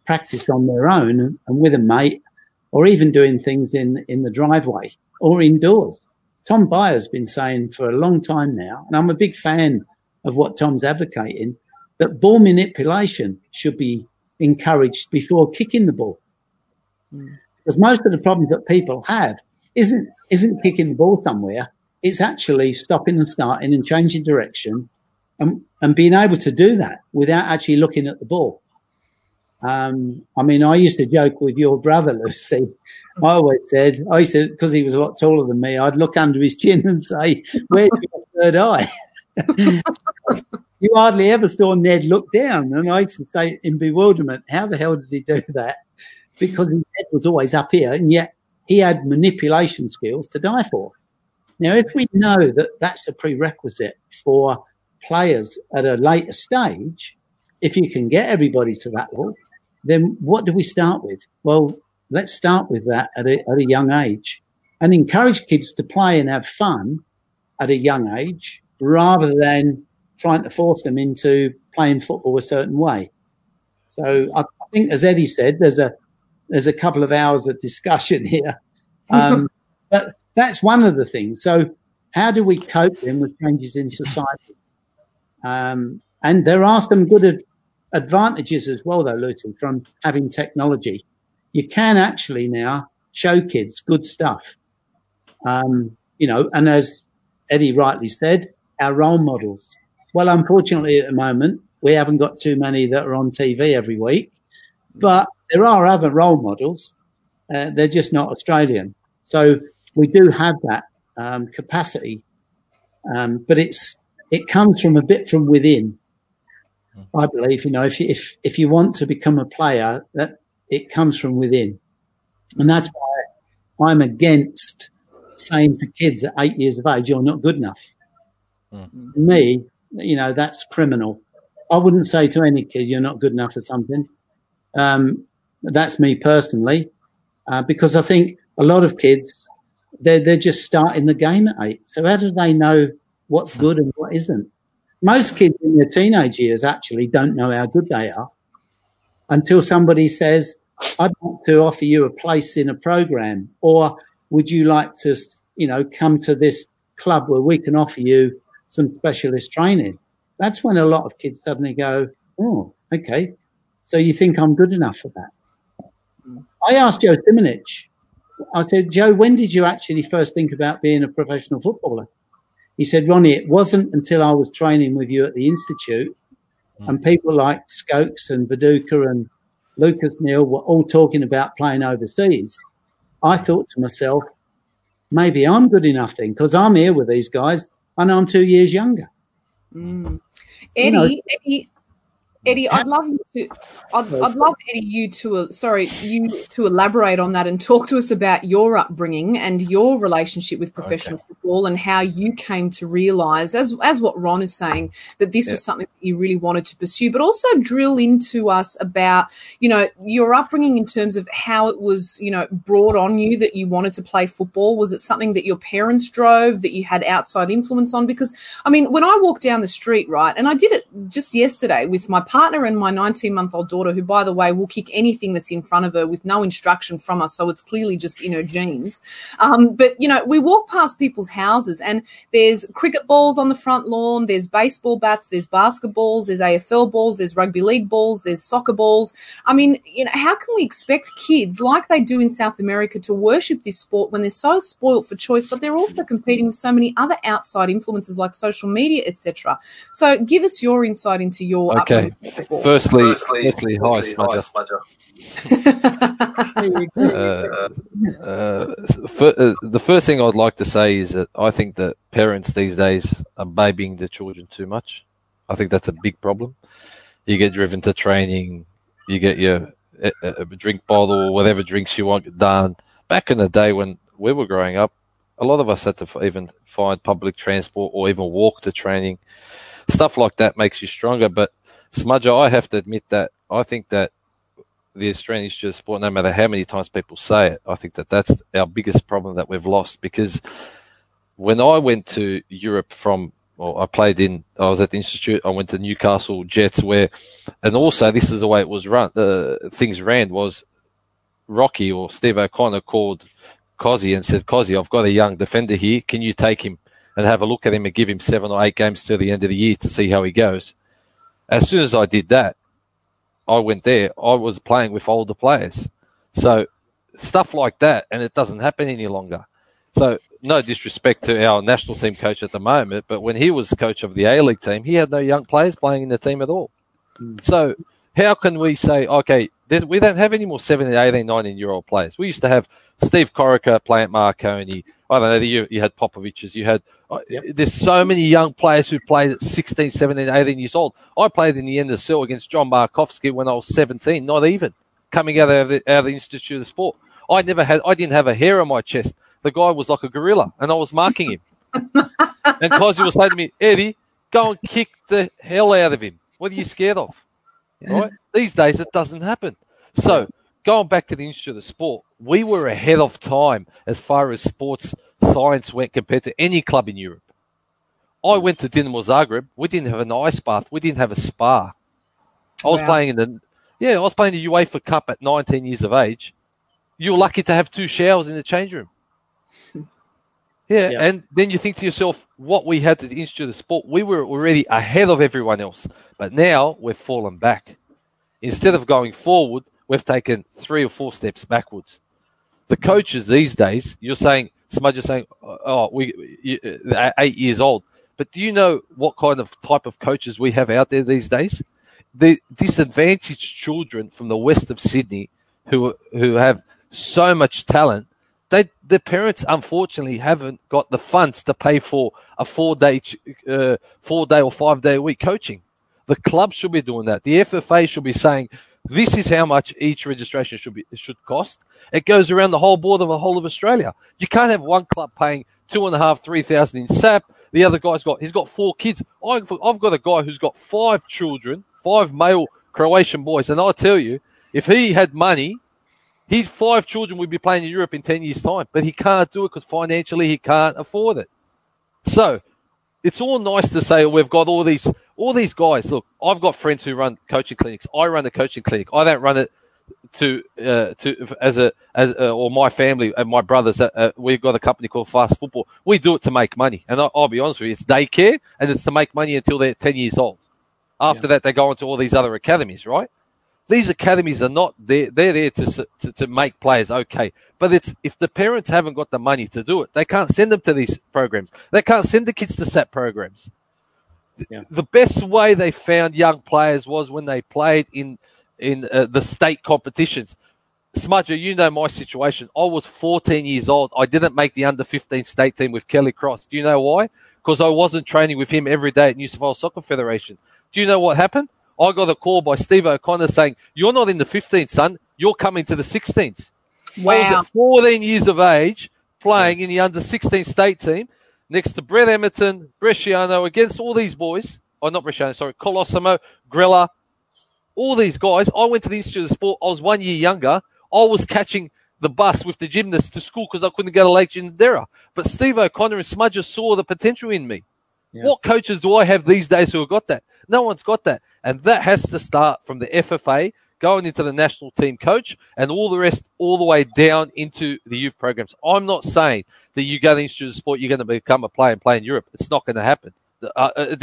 Speaker 5: practice on their own and with a mate or even doing things in, in the driveway or indoors. Tom Byer's been saying for a long time now, and I'm a big fan of what Tom's advocating, that ball manipulation should be encouraged before kicking the ball. Mm. Because most of the problems that people have isn't isn't kicking the ball somewhere. It's actually stopping and starting and changing direction and, and being able to do that without actually looking at the ball. Um, I mean, I used to joke with your brother, Lucy. I always said, I used to, because he was a lot taller than me, I'd look under his chin and say, Where's your third eye? <laughs> you hardly ever saw Ned look down. And I used to say in bewilderment, How the hell does he do that? Because his head was always up here, and yet he had manipulation skills to die for. Now, if we know that that's a prerequisite for players at a later stage, if you can get everybody to that level, then what do we start with? Well, let's start with that at a, at a young age and encourage kids to play and have fun at a young age rather than trying to force them into playing football a certain way. So I, think, as Eddy said, there's a there's a couple of hours of discussion <laughs> here, um, <laughs> but that's one of the things. So how do we cope then with changes in society? Um, and there are some good advantages as well, though, Lucy, from having technology. You can actually now show kids good stuff. Um, you know, and as Eddy rightly said, our role models. Well, unfortunately, at the moment, we haven't got too many that are on TV every week. But there are other role models. Uh, they're just not Australian. So we do have that um, capacity, um, but it's it comes from a bit from within. I believe, you know, if you, if if you want to become a player, that it comes from within, and that's why I'm against saying to kids at eight years of age, "You're not good enough." Mm. Me, you know, that's criminal. I wouldn't say to any kid, "You're not good enough for something." Um, that's me personally, uh, because I think a lot of kids they're they're just starting the game at eight. So how do they know what's good and what isn't? Most kids in their teenage years actually don't know how good they are until somebody says, I'd like to offer you a place in a program, or would you like to, you know, come to this club where we can offer you some specialist training? That's when a lot of kids suddenly go, Oh, okay. So you think I'm good enough for that? Mm. I asked Joe Simunic, I said, Joe, when did you actually first think about being a professional footballer? He said, Ronnie, it wasn't until I was training with you at the Institute mm. and people like Skokes and Viduka and Lucas Neill were all talking about playing overseas. I thought to myself, maybe I'm good enough then because I'm here with these guys and I'm two years younger.
Speaker 1: Mm. Eddy, you know, Eddy, Eddy, I'd love you to. I'd, I'd love Eddy you to. Uh, sorry, you to elaborate on that and talk to us about your upbringing and your relationship with professional okay. football and how you came to realise, as as what Ron is saying, that this yep. was something that you really wanted to pursue. But also drill into us about, you know, your upbringing in terms of how it was, you know, brought on you that you wanted to play football. Was it something that your parents drove that you had outside influence on? Because I mean, when I walk down the street, right, and I did it just yesterday with my partner and my 19 month old daughter, who, by the way, will kick anything that's in front of her with no instruction from us. So it's clearly just in her genes. Um, but, you know, we walk past people's houses and there's cricket balls on the front lawn, there's baseball bats, there's basketballs, there's AFL balls, there's rugby league balls, there's soccer balls. I mean, you know, how can we expect kids like they do in South America to worship this sport when they're so spoilt for choice, but they're also competing with so many other outside influences like social media, etc. So give us your insight into your
Speaker 4: okay. Firstly, firstly, firstly, hi, Smudger. <laughs> uh, uh, for, uh, the first thing I'd like to say is that I think that parents these days are babying their children too much. I think that's a big problem. You get driven to training, you get your a, a drink bottle or whatever drinks you want done. Back in the day when we were growing up, a lot of us had to even find public transport or even walk to training. Stuff like that makes you stronger, but Smudger, I have to admit that I think that the Australian Institute of Sport, no matter how many times people say it, I think that that's our biggest problem that we've lost because when I went to Europe from, well, I played in, I was at the Institute, I went to Newcastle Jets where, and also this is the way it was run, uh, things ran was Rocky or Steve O'Connor called Cozzy and said, Cozzy, I've got a young defender here. Can you take him and have a look at him and give him seven or eight games to the end of the year to see how he goes? As soon as I did that, I went there. I was playing with older players, so stuff like that, and it doesn't happen any longer. So no disrespect to our national team coach at the moment, but when he was coach of the A League team, he had no young players playing in the team at all. Mm. So how can we say, okay, we don't have any more 17, 18, 19 year old players? We used to have Steve Corica playing at Marconi. I don't know, you, you had Popoviches, you had, uh, there's so many young players who played at 16, 17, 18 years old. I played in the NSL against John Markovsky when I was 17, not even coming out of the, out of the Institute of Sport. I never had, I didn't have a hair on my chest. The guy was like a gorilla and I was marking him. <laughs> and Cozzy was saying to me, Eddy, go and kick the hell out of him. What are you scared of? Right? These days it doesn't happen. So going back to the Institute of Sport, we were ahead of time as far as sports science went compared to any club in Europe. I hmm. went to Dinamo Zagreb. We didn't have an ice bath. We didn't have a spa. I was wow. playing in the yeah, I was playing the UEFA Cup at 19 years of age. You were lucky to have two showers in the change room. <laughs> Yeah, yeah, and then you think to yourself, what we had at the Institute of Sport, we were already ahead of everyone else, but now we've fallen back. Instead of going forward, we've taken three or four steps backwards. The coaches these days, you're saying, Smudge is saying, oh, we, you, eight years old. But do you know what kind of type of coaches we have out there these days? the disadvantaged children from the west of Sydney who who have so much talent, they the parents unfortunately haven't got the funds to pay for a four day uh, four day or five day a week coaching. The club should be doing that. The FFA should be saying this is how much each registration should be should cost. It goes around the whole board of the whole of Australia. You can't have one club paying two and a half, three thousand in SAP. The other guy's got he's got four kids. I've got a guy who's got five children, five male Croatian boys, and I tell you, if he had money, his five children would be playing in Europe in ten years' time. But he can't do it because financially he can't afford it. So it's all nice to say oh, we've got all these all these guys. Look, I've got friends who run coaching clinics. I run a coaching clinic. I don't run it to uh, to as a as uh, or my family and my brothers. Uh, uh, we've got a company called Fast Football. We do it to make money, and I, will be honest with you, it's daycare and it's to make money until they're ten years old. After yeah. that, they go into all these other academies, right? These academies are not there. They're there to, to to make players okay, but it's if the parents haven't got the money to do it, they can't send them to these programs. They can't send the kids to SAP programs. Yeah. The best way they found young players was when they played in in uh, the state competitions. Smudger, you know my situation. I was 14 years old. I didn't make the under 15 state team with Kelly Cross. Do you know why? Because I wasn't training with him every day at New South Wales Soccer Federation. Do you know what happened? I got a call by Steve O'Connor saying, You're not in the 15th, son. You're coming to the 16th. Wow. I was at 14 years of age playing in the under 16 state team next to Brett Emerton, Bresciano, against all these boys. Oh, not Bresciano, sorry, Colosimo, Grella, all these guys. I went to the Institute of Sport. I was one year younger. I was catching the bus with the gymnast to school because I couldn't go to Lake Ginninderra. But Steve O'Connor and Smudger saw the potential in me. Yeah. What coaches do I have these days who have got that? No one's got that. And that has to start from the FFA going into the national team coach and all the rest all the way down into the youth programs. I'm not saying that you go to the Sport, you're going to become a player and play in Europe. It's not going to happen. Uh, uh,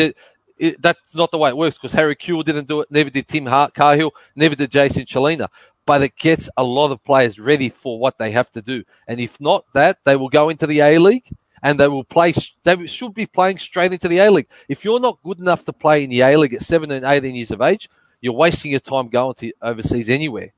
Speaker 4: it, that's not the way it works because Harry Kewell didn't do it, neither did Tim Hart, Cahill, neither did Jason Culina. But it gets a lot of players ready for what they have to do. And if not that, they will go into the A League and they will play, they should be playing straight into the A League. If you're not good enough to play in the A League at 17, 18 years of age, you're wasting your time going to overseas anywhere.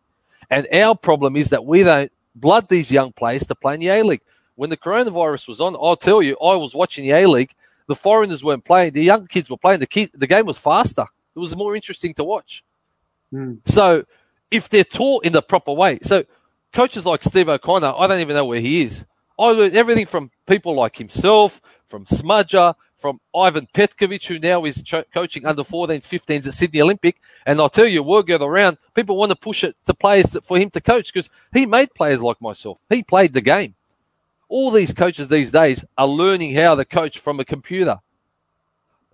Speaker 4: And our problem is that we don't blood these young players to play in the A League. When the coronavirus was on, I'll tell you, I was watching the A League. The foreigners weren't playing. The young kids were playing. The kid, the game was faster. It was more interesting to watch. Mm. So if they're taught in the proper way, so coaches like Steve O'Connor, I don't even know where he is. I learned everything from people like himself, from Smudger, from Ivan Petkovic, who now is cho- coaching under 14s, 15s at Sydney Olympic. And I'll tell you, word got around, people want to push it to players that, for him to coach because he made players like myself. He played the game. All these coaches these days are learning how to coach from a computer.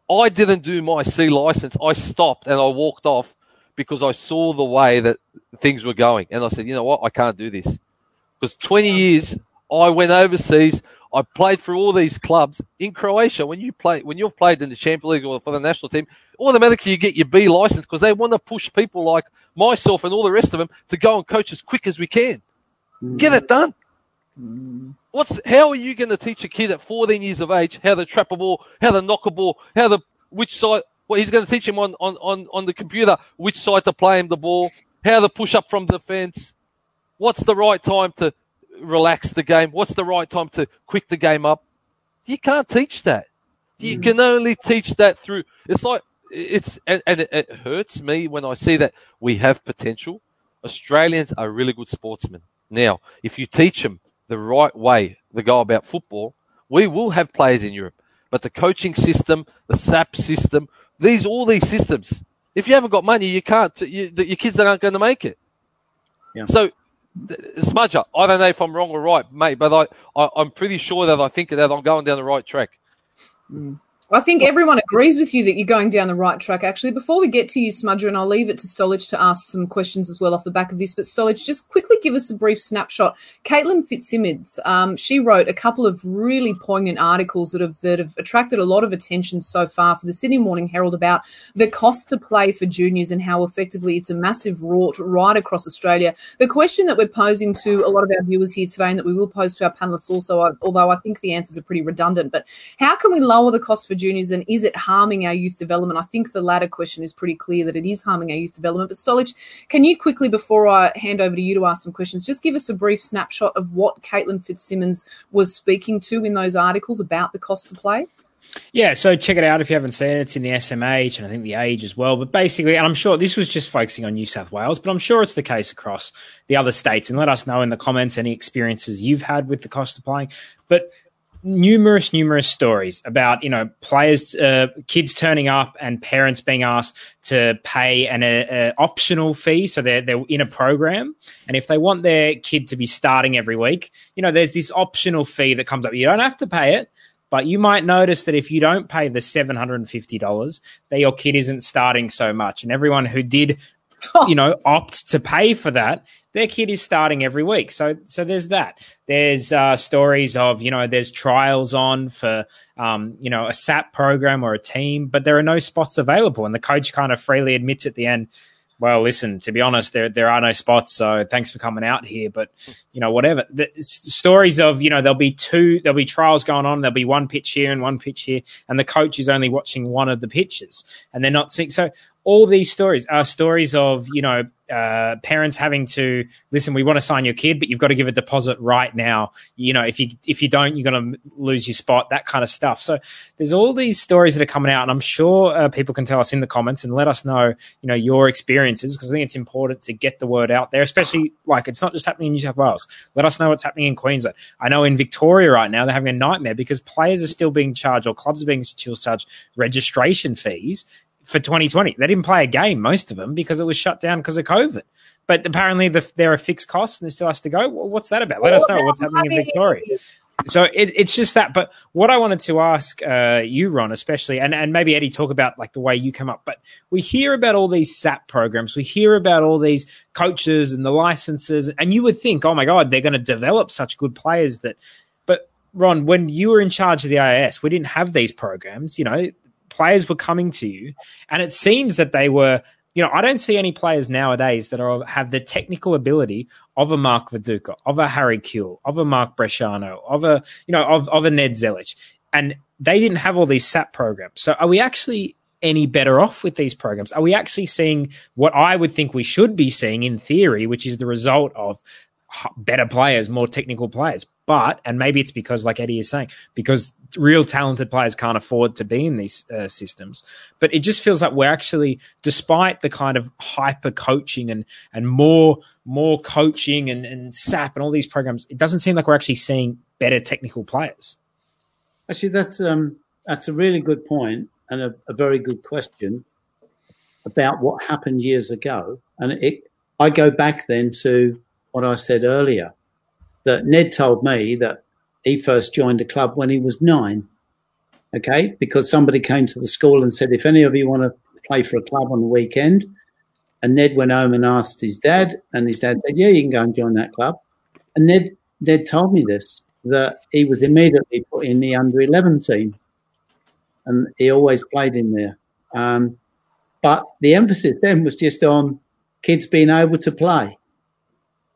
Speaker 4: I didn't do my C license. I stopped and I walked off because I saw the way that things were going. And I said, you know what? I can't do this. Because 20 years I went overseas. I played for all these clubs in Croatia. When you play, when you've played in the Champions League or for the national team, automatically you get your B license because they want to push people like myself and all the rest of them to go and coach as quick as we can. Mm. Get it done. What's how are you going to teach a kid at 14 years of age how to trap a ball, how to knock a ball, how to which side? Well, he's going to teach him on, on, on, on the computer which side to play him the ball, how to push up from the fence. What's the right time to relax the game? What's the right time to quick the game up? You can't teach that. You mm. can only teach that through. It's like it's and, and it, it hurts me when I see that we have potential. Australians are really good sportsmen. Now, if you teach them the right way to go about football, we will have players in Europe. But the coaching system, the SAP system, these all these systems. If you haven't got money, you can't. You, your kids aren't going to make it. Yeah. So Smudger, I don't know if I'm wrong or right, mate, but I, I am pretty sure that I think that I'm going down the right track.
Speaker 1: Mm. I think everyone agrees with you that you're going down the right track. Actually, before we get to you, Smudger, and I'll leave it to Stolich to ask some questions as well off the back of this. But Stolich, just quickly give us a brief snapshot. Caitlin Fitzsimmons, um, she wrote a couple of really poignant articles that have that have attracted a lot of attention so far for the Sydney Morning Herald about the cost to play for juniors and how effectively it's a massive rort right across Australia. The question that we're posing to a lot of our viewers here today, and that we will pose to our panelists also, although I think the answers are pretty redundant, but how can we lower the cost for for juniors and is it harming our youth development? I think the latter question is pretty clear that it is harming our youth development. But Stolich, can you quickly, before I hand over to you to ask some questions, just give us a brief snapshot of what Caitlin Fitzsimmons was speaking to in those articles about the cost to play?
Speaker 3: Yeah, so check it out if you haven't seen it. It's in the SMH and I think the age as well. But basically, and I'm sure this was just focusing on New South Wales, but I'm sure it's the case across the other states. And let us know in the comments any experiences you've had with the cost of playing. But numerous, numerous stories about you know players, uh, kids turning up and parents being asked to pay an a, a optional fee, so they're they're in a program, and if they want their kid to be starting every week, you know, there's this optional fee that comes up. You don't have to pay it, but you might notice that if you don't pay the $750, that your kid isn't starting so much. And everyone who did, <laughs> you know, opt to pay for that, their kid is starting every week. So, so there's that. There's uh, stories of, you know, there's trials on for, um, you know, a SAP program or a team, but there are no spots available. And the coach kind of freely admits at the end, well, listen, to be honest, there there are no spots, so thanks for coming out here. But you know, whatever the stories of you know there'll be two, there'll be trials going on. There'll be one pitch here and one pitch here, and the coach is only watching one of the pitches, and they're not seeing. So all these stories are stories of you know uh, parents having to listen. We want to sign your kid, but you've got to give a deposit right now. You know, if you if you don't, you're going to lose your spot. That kind of stuff. So there's all these stories that are coming out, and I'm sure uh, people can tell us in the comments and let us know, you know, your experiences because I think it's important to get the word out there. Especially like it's not just happening in New South Wales. Let us know what's happening in Queensland. I know in Victoria right now they're having a nightmare because players are still being charged or clubs are being still charged registration fees for 2020. They didn't play a game, most of them, because it was shut down because of COVID. But apparently, the, there are fixed costs and it still has to go. What's that about? Let us know what's happening in Victoria. So it, it's just that. But what I wanted to ask uh, you, Ron, especially, and, and maybe Eddy, talk about like the way you come up. But we hear about all these SAP programs. We hear about all these coaches and the licenses, and you would think, oh my God, they're going to develop such good players that. But Ron, when you were in charge of the AIS, we didn't have these programs. You know, players were coming to you, and it seems that they were. You know, I don't see any players nowadays that are, have the technical ability of a Mark Viduka, of a Harry Kewell, of a Mark Bresciano, of a you know, of, of a Ned Zelic, and they didn't have all these SAP programs. So, are we actually any better off with these programs? Are we actually seeing what I would think we should be seeing in theory, which is the result of better players, more technical players. But, and maybe it's because, like Eddy is saying, because real talented players can't afford to be in these uh, systems. But it just feels like we're actually, despite the kind of hyper coaching and, and more, more coaching and, and SAP and all these programs, it doesn't seem like we're actually seeing better technical players.
Speaker 5: Actually, that's, um, that's a really good point and a, a very good question about what happened years ago. And it, I go back then to what I said earlier, that Ned told me that he first joined a club when he was nine. Okay, because somebody came to the school and said, if any of you want to play for a club on the weekend, and Ned went home and asked his dad, and his dad said, yeah, you can go and join that club. And Ned, Ned told me this, that he was immediately put in the under 11 team. And he always played in there. Um, but the emphasis then was just on kids being able to play.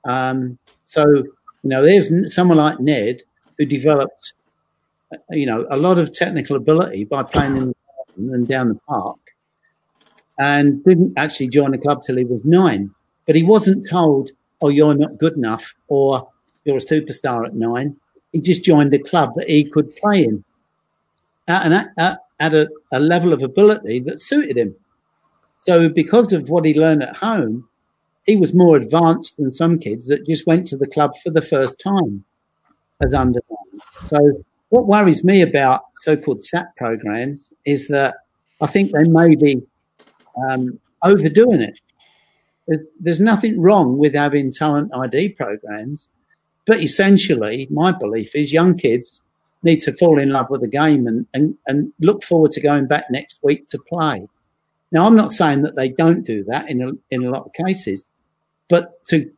Speaker 5: Um, so, you know, there's someone like Ned who developed, you know, a lot of technical ability by playing in the garden and down the park and didn't actually join the club till he was nine. But he wasn't told, oh, you're not good enough or you're a superstar at nine. He just joined a club that he could play in at, at, at, at a, a level of ability that suited him. So because of what he learned at home, he was more advanced than some kids that just went to the club for the first time as under So what worries me about so-called SAP programs is that I think they may be um, overdoing it. There's nothing wrong with having talent ID programs, but essentially, my belief is young kids need to fall in love with the game and, and, and look forward to going back next week to play. Now, I'm not saying that they don't do that in a, in a lot of cases, but to,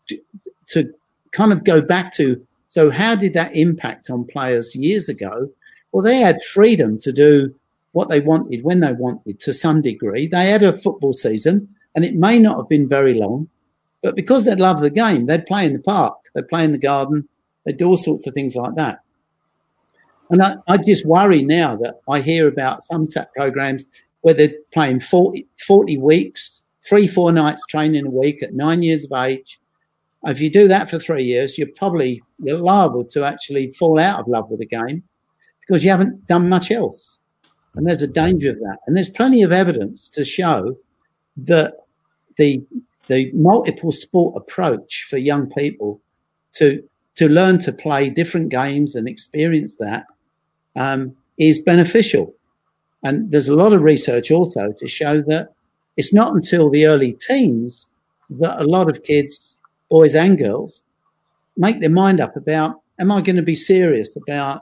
Speaker 5: to kind of go back to, so how did that impact on players years ago? Well, they had freedom to do what they wanted when they wanted to some degree. They had a football season and it may not have been very long, but because they love the game, they'd play in the park, they'd play in the garden, they'd do all sorts of things like that. And I, I just worry now that I hear about some SAP programs where they're playing 40, 40 weeks, three, four nights training a week at nine years of age. If you do that for three years, you're probably you're liable to actually fall out of love with the game because you haven't done much else. And there's a danger of that. And there's plenty of evidence to show that the the multiple sport approach for young people to to learn to play different games and experience that um, is beneficial. And there's a lot of research also to show that it's not until the early teens that a lot of kids, boys and girls, make their mind up about am I going to be serious about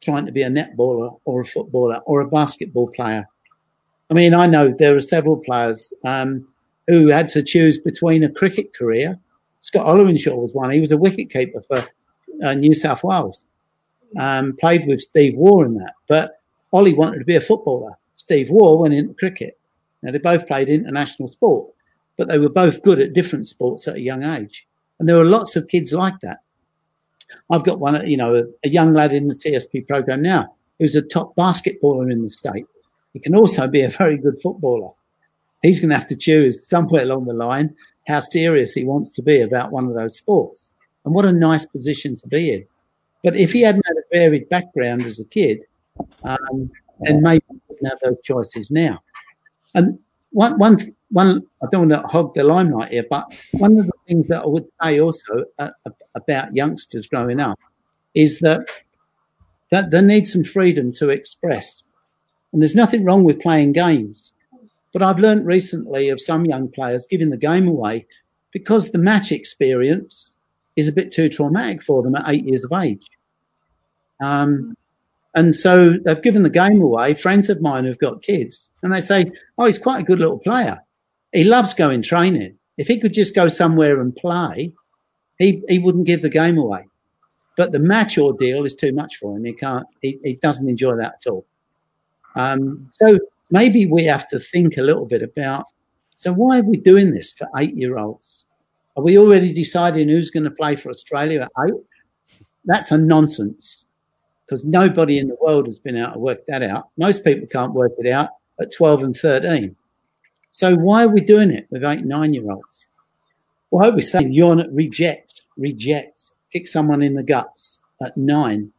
Speaker 5: trying to be a netballer or a footballer or a basketball player? I mean, I know there are several players um, who had to choose between a cricket career. Scott Ollerenshaw was one. He was a wicket keeper for uh, New South Wales. Um, played with Steve Waugh in that. But Ollie wanted to be a footballer. Steve Waugh went into cricket. Now, they both played international sport, but they were both good at different sports at a young age. And there are lots of kids like that. I've got one, you know, a, a young lad in the TSP program now who's a top basketballer in the state. He can also be a very good footballer. He's going to have to choose somewhere along the line how serious he wants to be about one of those sports. And what a nice position to be in. But if he hadn't had a varied background as a kid, um, then maybe he wouldn't have those choices now. And one, one, one, I don't want to hog the limelight here, but one of the things that I would say also uh, about youngsters growing up is that that they need some freedom to express. And there's nothing wrong with playing games. But I've learned recently of some young players giving the game away because the match experience is a bit too traumatic for them at eight years of age. Um, and so they've given the game away. Friends of mine who've got kids, and they say, "Oh, he's quite a good little player. He loves going training. If he could just go somewhere and play, he he wouldn't give the game away. But the match ordeal is too much for him. He can't. He, he doesn't enjoy that at all. Um, so maybe we have to think a little bit about. So why are we doing this for eight-year-olds? Are we already deciding who's going to play for Australia at eight? That's a nonsense because nobody in the world has been able to work that out. Most people can't work it out at 12 and 13. So why are we doing it with eight, nine year olds? Why are we saying you're not reject, reject, kick someone in the guts at nine?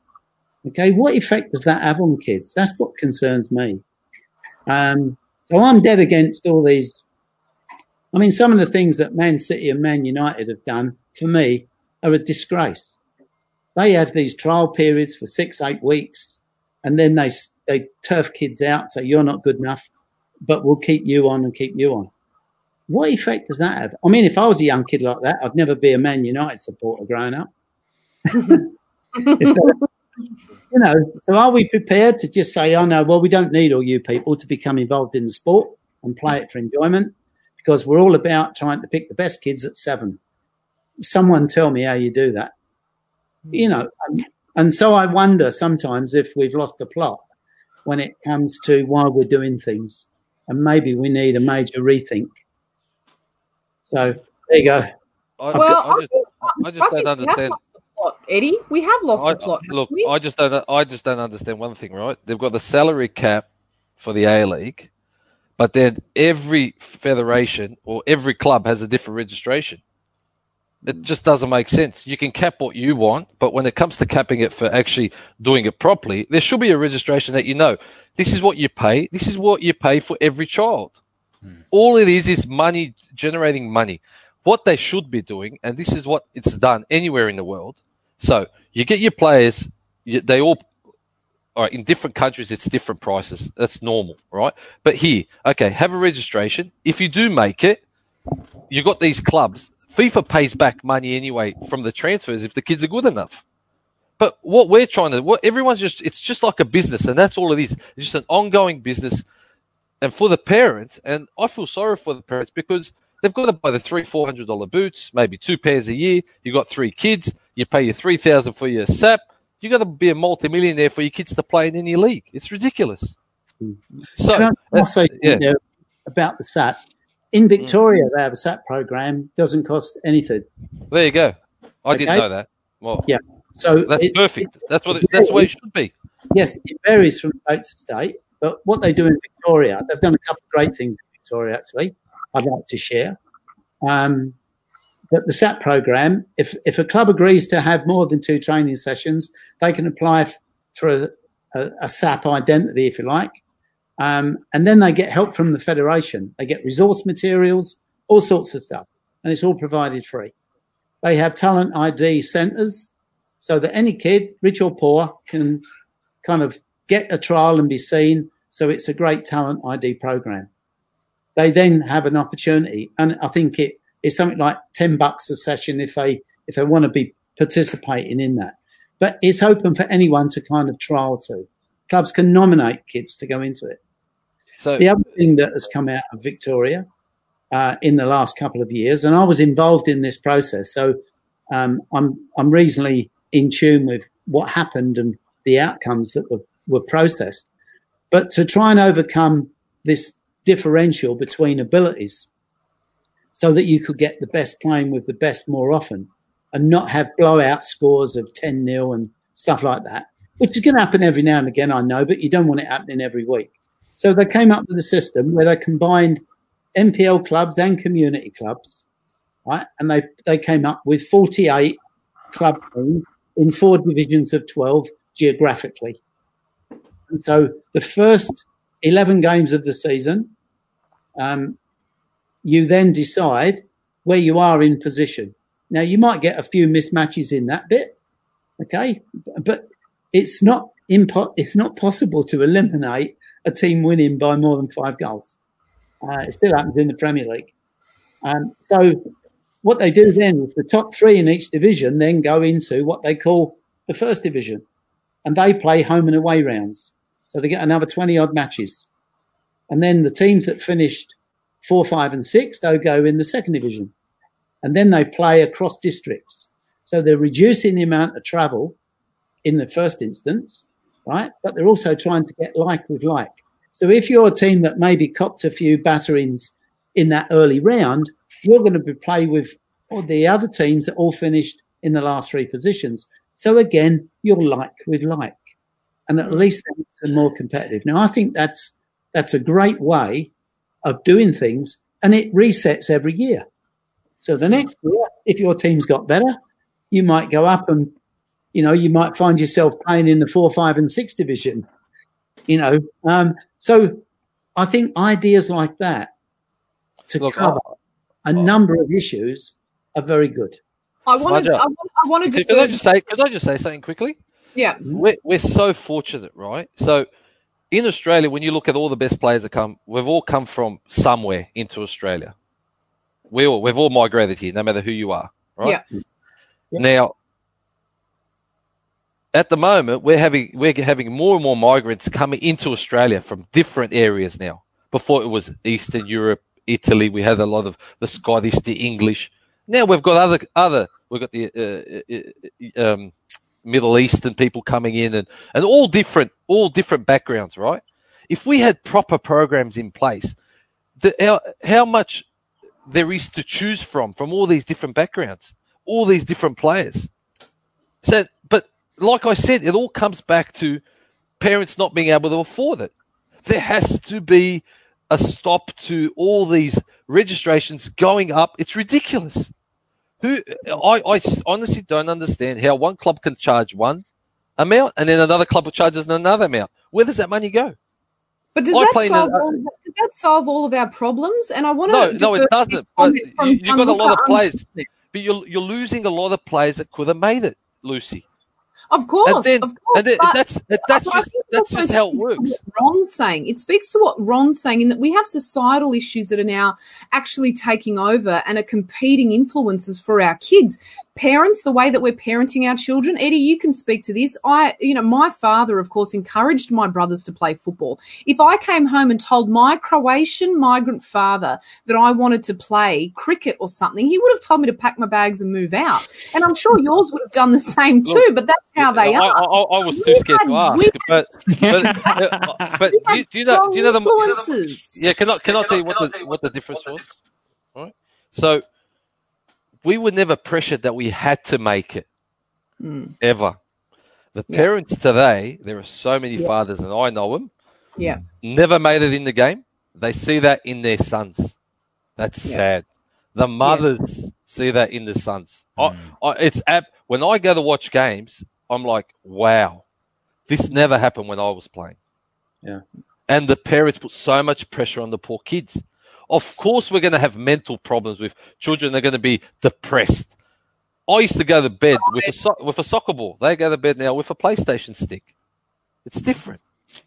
Speaker 5: Okay, what effect does that have on kids? That's what concerns me. Um, so I'm dead against all these. I mean, some of the things that Man City and Man United have done for me are a disgrace they have these trial periods for six, eight weeks, and then they they turf kids out, say you're not good enough, but we'll keep you on and keep you on. What effect does that have? I mean, if I was a young kid like that, I'd never be a Man United supporter growing up. <laughs> you know, so are we prepared to just say, oh no, well, we don't need all you people to become involved in the sport and play it for enjoyment because we're all about trying to pick the best kids at seven. Someone tell me how you do that you know, and, and so I wonder sometimes if we've lost the plot when it comes to why we're doing things, and maybe we need a major rethink. So there you go.
Speaker 4: I, well, I, I just, I just don't understand.
Speaker 1: Plot, Eddy, we have lost
Speaker 4: I,
Speaker 1: the plot.
Speaker 4: Look, I just don't. I just don't understand one thing. Right? They've got the salary cap for the A League, but then every federation or every club has a different registration. It just doesn't make sense. You can cap what you want, but when it comes to capping it for actually doing it properly, there should be a registration that you know this is what you pay. This is what you pay for every child. Hmm. All it is is money generating money. What they should be doing, and this is what it's done anywhere in the world. So you get your players, you, they all, all right, in different countries, it's different prices. That's normal, right? But here, okay, have a registration. If you do make it, you got these clubs FIFA pays back money anyway from the transfers if the kids are good enough. But what we're trying to, what everyone's just, it's just like a business and that's all it is. It's just an ongoing business. And for the parents, and I feel sorry for the parents because they've got to buy the three, four hundred dollar boots, maybe two pairs a year. You got three kids. You pay your three thousand for your SAP. You got to be a multimillionaire for your kids to play in any league. It's ridiculous. Hmm.
Speaker 5: So, I say yeah. about the SAP? In mm. Victoria, mm. they have a SAP program. Doesn't cost anything.
Speaker 4: There you go. I okay? didn't know that. Well,
Speaker 5: yeah. So
Speaker 4: that's it, perfect. It, that's what. It, that's the way it should be.
Speaker 5: yes, it varies from state to state, but what they do in Victoria, they've done a couple of great things in Victoria, actually, I'd like to share. Um, but the SAP program, if, if a club agrees to have more than two training sessions, they can apply for a, a, a SAP identity, if you like. Um, and then they get help from the federation. They get resource materials, all sorts of stuff, and it's all provided free. They have talent ID centres so that any kid, rich or poor, can kind of get a trial and be seen. So it's a great talent ID program. They then have an opportunity, and I think it is something like ten bucks a session if they if they want to be participating in that. But it's open for anyone to kind of trial to. Clubs can nominate kids to go into it. So the other thing that has come out of Victoria uh, in the last couple of years, and I was involved in this process, so um, I'm I'm reasonably in tune with what happened and the outcomes that were, were processed. But to try and overcome this differential between abilities so that you could get the best playing with the best more often and not have blowout scores of 10 0 and stuff like that, which is going to happen every now and again, I know, but you don't want it happening every week. So they came up with a system where they combined NPL clubs and community clubs, right? And they, they came up with 48 club teams in four divisions of 12 geographically. And so the first 11 games of the season, um, you then decide where you are in position. Now, you might get a few mismatches in that bit, okay, but it's not impo- it's not possible to eliminate a team winning by more than five goals. Uh, it still happens in the Premier League. Um, so what they do then is the top three in each division then go into what they call the first division and they play home and away rounds. So they get another 20 odd matches. And then the teams that finished four, five, and six, they'll go in the second division. And then they play across districts. So they're reducing the amount of travel in the first instance, right? But they're also trying to get like with like. So if you're a team that maybe copped a few batterings in that early round, you're going to be play with all the other teams that all finished in the last three positions. So again, you're like with like, and at mm. least it's more competitive. Now, I think that's that's a great way of doing things, and it resets every year. So the next year, if your team's got better, you might go up and you know you might find yourself playing in the four, five, and six division. You know, um, so I think ideas like that to Look, cover a number of issues are very good.
Speaker 1: I wanted, I, I wanted to.
Speaker 4: Could I just say? Could I just say something quickly?
Speaker 1: Yeah,
Speaker 4: we're we're so fortunate, right? So in Australia, when you look at all the best players that come, we've all come from somewhere into Australia. We all we've all migrated here, no matter who you are, right?
Speaker 1: Yeah.
Speaker 4: Now, at the moment, we're having we're having more and more migrants coming into Australia from different areas now. Before it was Eastern Europe, Italy. We had a lot of the Scottish, the English. Now we've got other other. We've got the uh, uh, uh, um, Middle Eastern people coming in, and and all different all different backgrounds, right? If we had proper programs in place, the, how, how much there is to choose from from all these different backgrounds, all these different players. So, like I said, it all comes back to parents not being able to afford it. There has to be a stop to all these registrations going up. It's ridiculous. Who I, I honestly don't understand how one club can charge one amount and then another club will charges another amount. Where does that money go?
Speaker 1: But does that, solve all, does that solve all of our problems? And I want
Speaker 4: to no, no, it doesn't. But you, have got a lot of players, but you're you're losing a lot of players that could have made it, Lucy.
Speaker 1: Of course,
Speaker 4: and then,
Speaker 1: of course.
Speaker 4: Then, that's that's just that's just how it works.
Speaker 1: Ron's saying it speaks to what Ron's saying in that we have societal issues that are now actually taking over and are competing influences for our kids parents, the way that we're parenting our children. Eddy, you can speak to this. I, you know, my father, of course, encouraged my brothers to play football. If I came home and told my Croatian migrant father that I wanted to play cricket or something, he would have told me to pack my bags and move out. And I'm sure yours would have done the same too, Look, but that's how they I,
Speaker 4: are. I, I, I was too scared to ask, but, but, <laughs> but uh, do, do, you know, do you know the, influences? Yeah, can I, can I tell you what the, what the difference was? All right. So, we were never pressured that we had to make it mm. ever. The parents today, there are so many yeah. fathers, and I know them.
Speaker 1: Yeah.
Speaker 4: Never made it in the game. They see that in their sons. That's yeah. sad. The mothers see that in the sons. Mm. I, I, it's ab- when I go to watch games, I'm like, wow, this never happened when I was playing.
Speaker 5: Yeah.
Speaker 4: And the parents put so much pressure on the poor kids. Of course, we're going to have mental problems with children. They're going to be depressed. I used to go to bed with a so- with a soccer ball. They go to bed now with a PlayStation stick. It's different.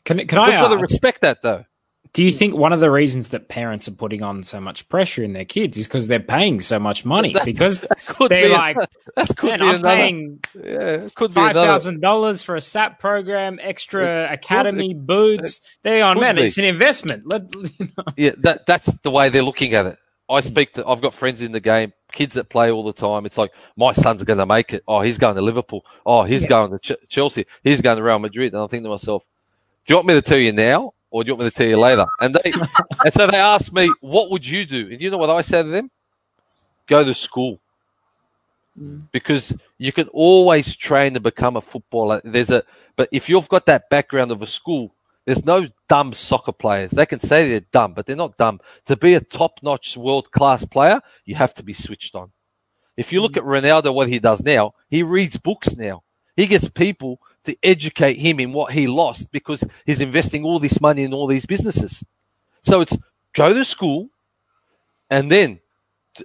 Speaker 3: Can can I?
Speaker 4: We've got to respect that, though.
Speaker 3: Do you think one of the reasons that parents are putting on so much pressure in their kids is because they're paying so much money? That, because <laughs> that they're be like, <laughs> that could be I'm another, paying yeah, could five thousand dollars for a SAP program, extra it academy could, boots. It, they're on, man. Be. It's an investment. Let, <laughs>
Speaker 4: you know. Yeah, that that's the way they're looking at it. I speak to. I've got friends in the game, kids that play all the time. It's like my son's going to make it. Oh, he's going to Liverpool. Oh, he's yeah. going to Ch- Chelsea. He's going to Real Madrid. And I think to myself, do you want me to tell you now or do you want me to tell you later? And they, <laughs> and so they asked me, what would you do? And you know what I said to them? Go to school. Mm. Because you can always train to become a footballer. There's a, but if you've got that background of a school, there's no dumb soccer players. They can say they're dumb, but they're not dumb. To be a top-notch world-class player, you have to be switched on. If you look mm. at Ronaldo, what he does now, he reads books now. He gets people to educate him in what he lost because he's investing all this money in all these businesses. So it's go to school and then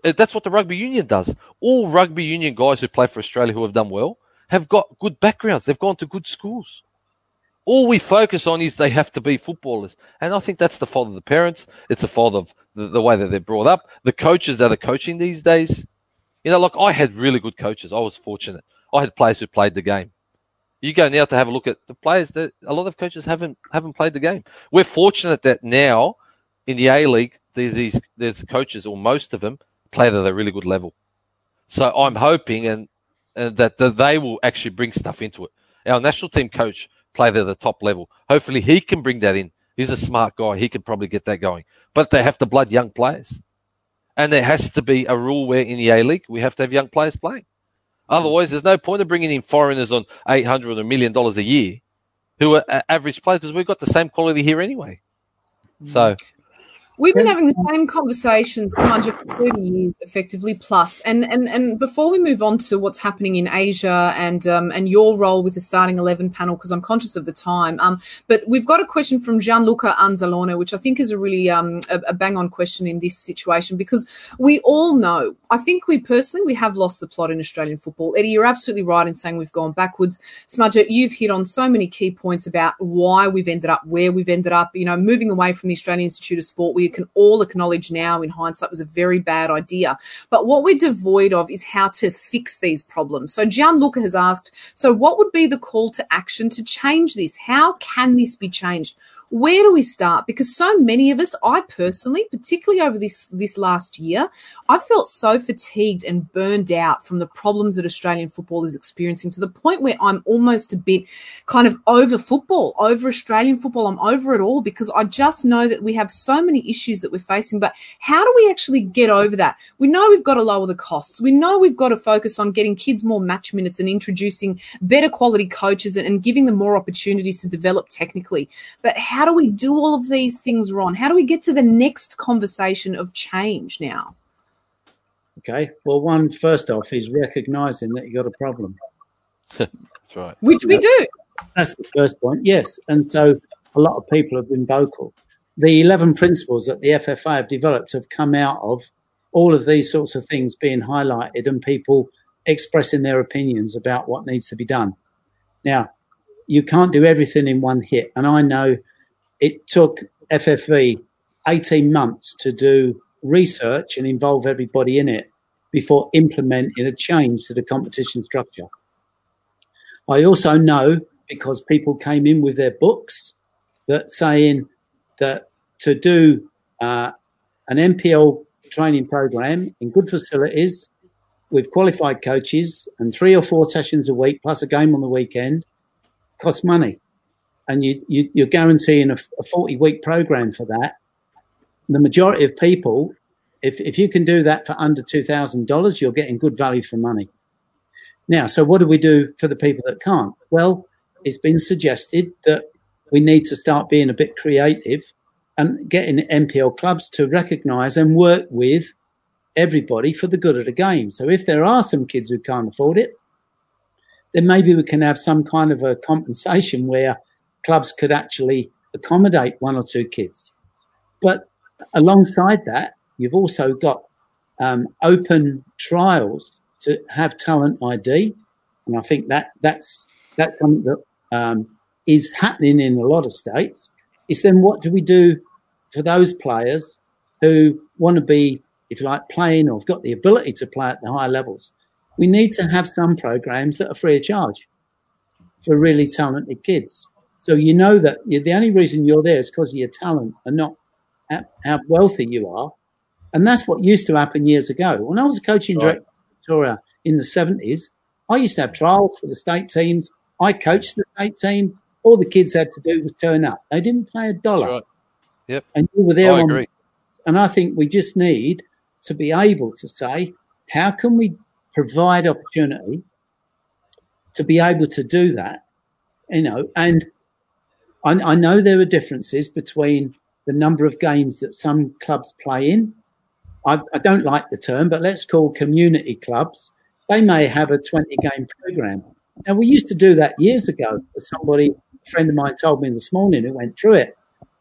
Speaker 4: uh, that's what the rugby union does. All rugby union guys who play for Australia who have done well have got good backgrounds. They've gone to good schools. All we focus on is they have to be footballers. And I think that's the fault of the parents. It's the fault of the, the way that they're brought up. The coaches that are coaching these days. You know, like I had really good coaches. I was fortunate. I had players who played the game. You go now to have a look at the players that a lot of coaches haven't haven't played the game. We're fortunate that now in the A League, there's these there's coaches or most of them play at a really good level. So I'm hoping and, and that, that they will actually bring stuff into it. Our national team coach played at the top level. Hopefully he can bring that in. He's a smart guy. He can probably get that going. But they have to blood young players. And there has to be a rule where in the A League we have to have young players playing. Otherwise, there's no point of bringing in foreigners on eight hundred or a million dollars a year who are average players because we've got the same quality here anyway. So hmm.
Speaker 1: We've been having the same conversations, for 30 years, effectively plus. And, and, and before we move on to what's happening in Asia and, um, and your role with the starting 11 panel, because I'm conscious of the time, um, but we've got a question from Gianluca Anzalone, which I think is a really um, a, a bang on question in this situation, because we all know, I think we personally, we have lost the plot in Australian football. Eddie, you're absolutely right in saying we've gone backwards. Smudger, you've hit on so many key points about why we've ended up where we've ended up, you know, moving away from the Australian Institute of Sport. We we can all acknowledge now in hindsight was a very bad idea. But what we're devoid of is how to fix these problems. So Gianluca has asked, so what would be the call to action to change this? How can this be changed? Where do we start? Because so many of us, I personally, particularly over this this last year, I felt so fatigued and burned out from the problems that Australian football is experiencing to the point where I'm almost a bit kind of over football, over Australian football. I'm over it all because I just know that we have so many issues that we're facing. But how do we actually get over that? We know we've got to lower the costs. We know we've got to focus on getting kids more match minutes and introducing better quality coaches and, and giving them more opportunities to develop technically. But how how do we do all of these things, Ron? How do we get to the next conversation of change now?
Speaker 5: Okay. Well, one first off is recognizing that you got a problem. <laughs>
Speaker 4: That's right.
Speaker 1: Which we do.
Speaker 5: That's the first point. Yes. And so a lot of people have been vocal. The 11 principles that the FFA have developed have come out of all of these sorts of things being highlighted and people expressing their opinions about what needs to be done. Now, you can't do everything in one hit. And I know it took FFA 18 months to do research and involve everybody in it before implementing a change to the competition structure. I also know because people came in with their books that saying that to do uh, an NPL training program in good facilities with qualified coaches and three or four sessions a week plus a game on the weekend costs money and you, you, are guaranteeing a, a 40 week program for that, the majority of people, if, if you can do that for under $2,000, you're getting good value for money. Now, so what do we do for the people that can't? Well, it's been suggested that we need to start being a bit creative and getting NPL clubs to recognise and work with everybody for the good of the game. So if there are some kids who can't afford it, then maybe we can have some kind of a compensation where clubs could actually accommodate one or two kids. But alongside that, you've also got um, open trials to have talent ID, and I think that that's that's something that um, is happening in a lot of states. Is then what do we do for those players who want to be, if you like, playing or have got the ability to play at the higher levels? We need to have some programs that are free of charge for really talented kids. So you know that the only reason you're there is because of your talent and not how wealthy you are. And that's what used to happen years ago. When I was a coaching right. director Victoria in the 70s, I used to have trials for the state teams. I coached the state team. All the kids had to do was turn up. They didn't pay a dollar. Right.
Speaker 4: Yep.
Speaker 5: And you were there.
Speaker 4: I on, agree.
Speaker 5: And I think we just need to be able to say, how can we provide opportunity to be able to do that? You know, and I, I know there are differences between the number of games that some clubs play in. I, I don't like the term, but let's call community clubs. They may have a 20 game program. Now, we used to do that years ago. Somebody, a friend of mine told me this morning who went through it.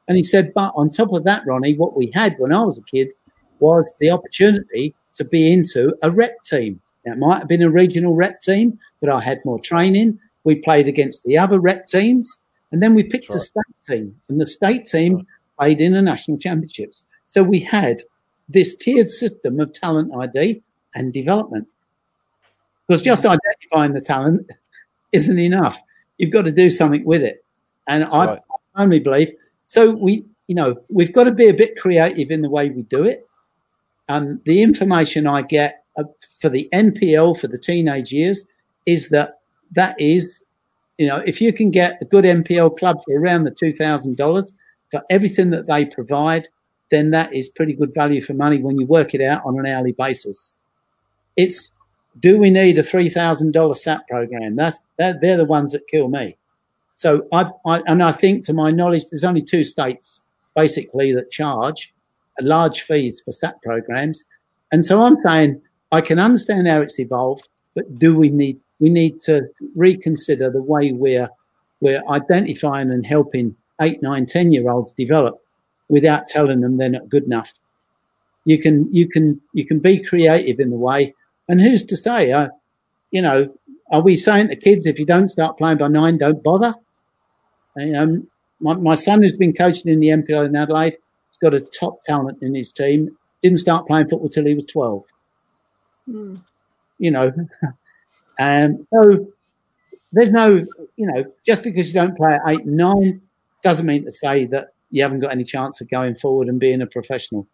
Speaker 5: And he said, but on top of that, Ronnie, what we had when I was a kid was the opportunity to be into a rep team. Now, it might have been a regional rep team, but I had more training. We played against the other rep teams. And then we picked right. a state team, and the state team right. played in the national championships. So we had this tiered system of talent ID and development. Because just identifying the talent <laughs> isn't enough. You've got to do something with it. And right. I only believe so. We, you know, we've got to be a bit creative in the way we do it. And the information I get uh, for the NPL for the teenage years is that that is you know, if you can get a good NPL club for around the $2,000 for everything that they provide, then that is pretty good value for money when you work it out on an hourly basis. It's, do we need a $3,000 SAP program? That's, they're, they're the ones that kill me. So I, I, and I think to my knowledge, there's only two states basically that charge large fees for SAP programs. And so I'm saying I can understand how it's evolved, but do we need we need to reconsider the way we're we're identifying and helping eight, nine, ten year olds develop without telling them they're not good enough. You can you can you can be creative in the way, and who's to say? Uh, you know, are we saying to kids if you don't start playing by nine, don't bother? And, um, my, my son who's been coaching in the NPL in Adelaide, he's got a top talent in his team. Didn't start playing football till he was twelve. Mm. You know, Um, so there's no, you know, just because you don't play at eight and nine doesn't mean to say that you haven't got any chance of going forward and being a professional.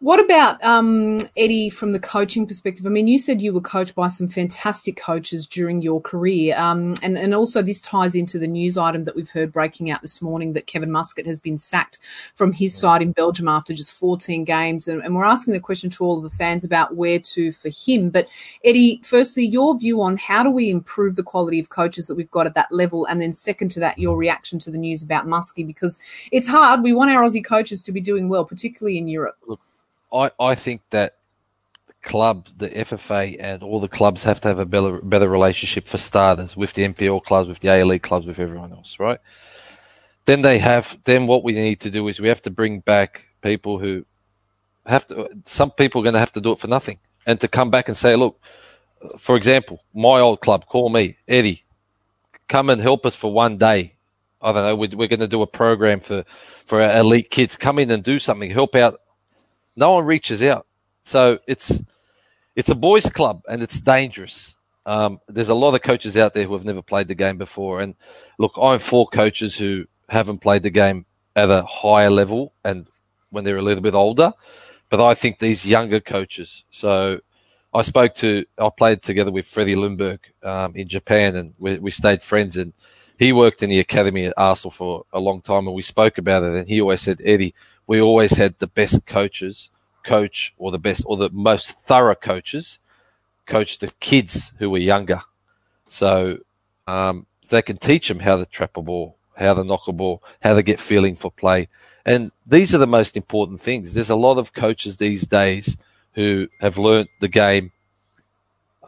Speaker 1: What about um, Eddie from the coaching perspective? I mean, you said you were coached by some fantastic coaches during your career, um, and and also this ties into the news item that we've heard breaking out this morning that Kevin Muscat has been sacked from his side in Belgium after just 14 games, and, and we're asking the question to all of the fans about where to for him. But Eddie, firstly, your view on how do we improve the quality of coaches that we've got at that level, and then second to that, your reaction to the news about Muskie because it's hard. We want our Aussie coaches to be doing well, particularly in Europe.
Speaker 4: Look I, I think that club, the FFA, and all the clubs have to have a better, better relationship for starters with the NPL clubs, with the A League clubs, with everyone else, right? Then they have. Then what we need to do is we have to bring back people who have to. Some people are going to have to do it for nothing, and to come back and say, look, for example, my old club, call me Eddie, come and help us for one day. I don't know. We're, we're going to do a program for for our elite kids. Come in and do something. Help out no one reaches out. So it's it's a boys' club and it's dangerous. Um, there's a lot of coaches out there who have never played the game before, and look, I'm for coaches who haven't played the game at a higher level and when they're a little bit older. But I think these younger coaches. So I spoke to, I played together with Freddie Ljungberg um, in Japan, and we, we stayed friends. And he worked in the academy at Arsenal for a long time, and we spoke about it. And he always said, Eddie, we always had the best coaches coach or the best or the most thorough coaches coach the kids who were younger. So, um, they can teach them how to trap a ball, how to knock a ball, how to get feeling for play. And these are the most important things. There's a lot of coaches these days who have learnt the game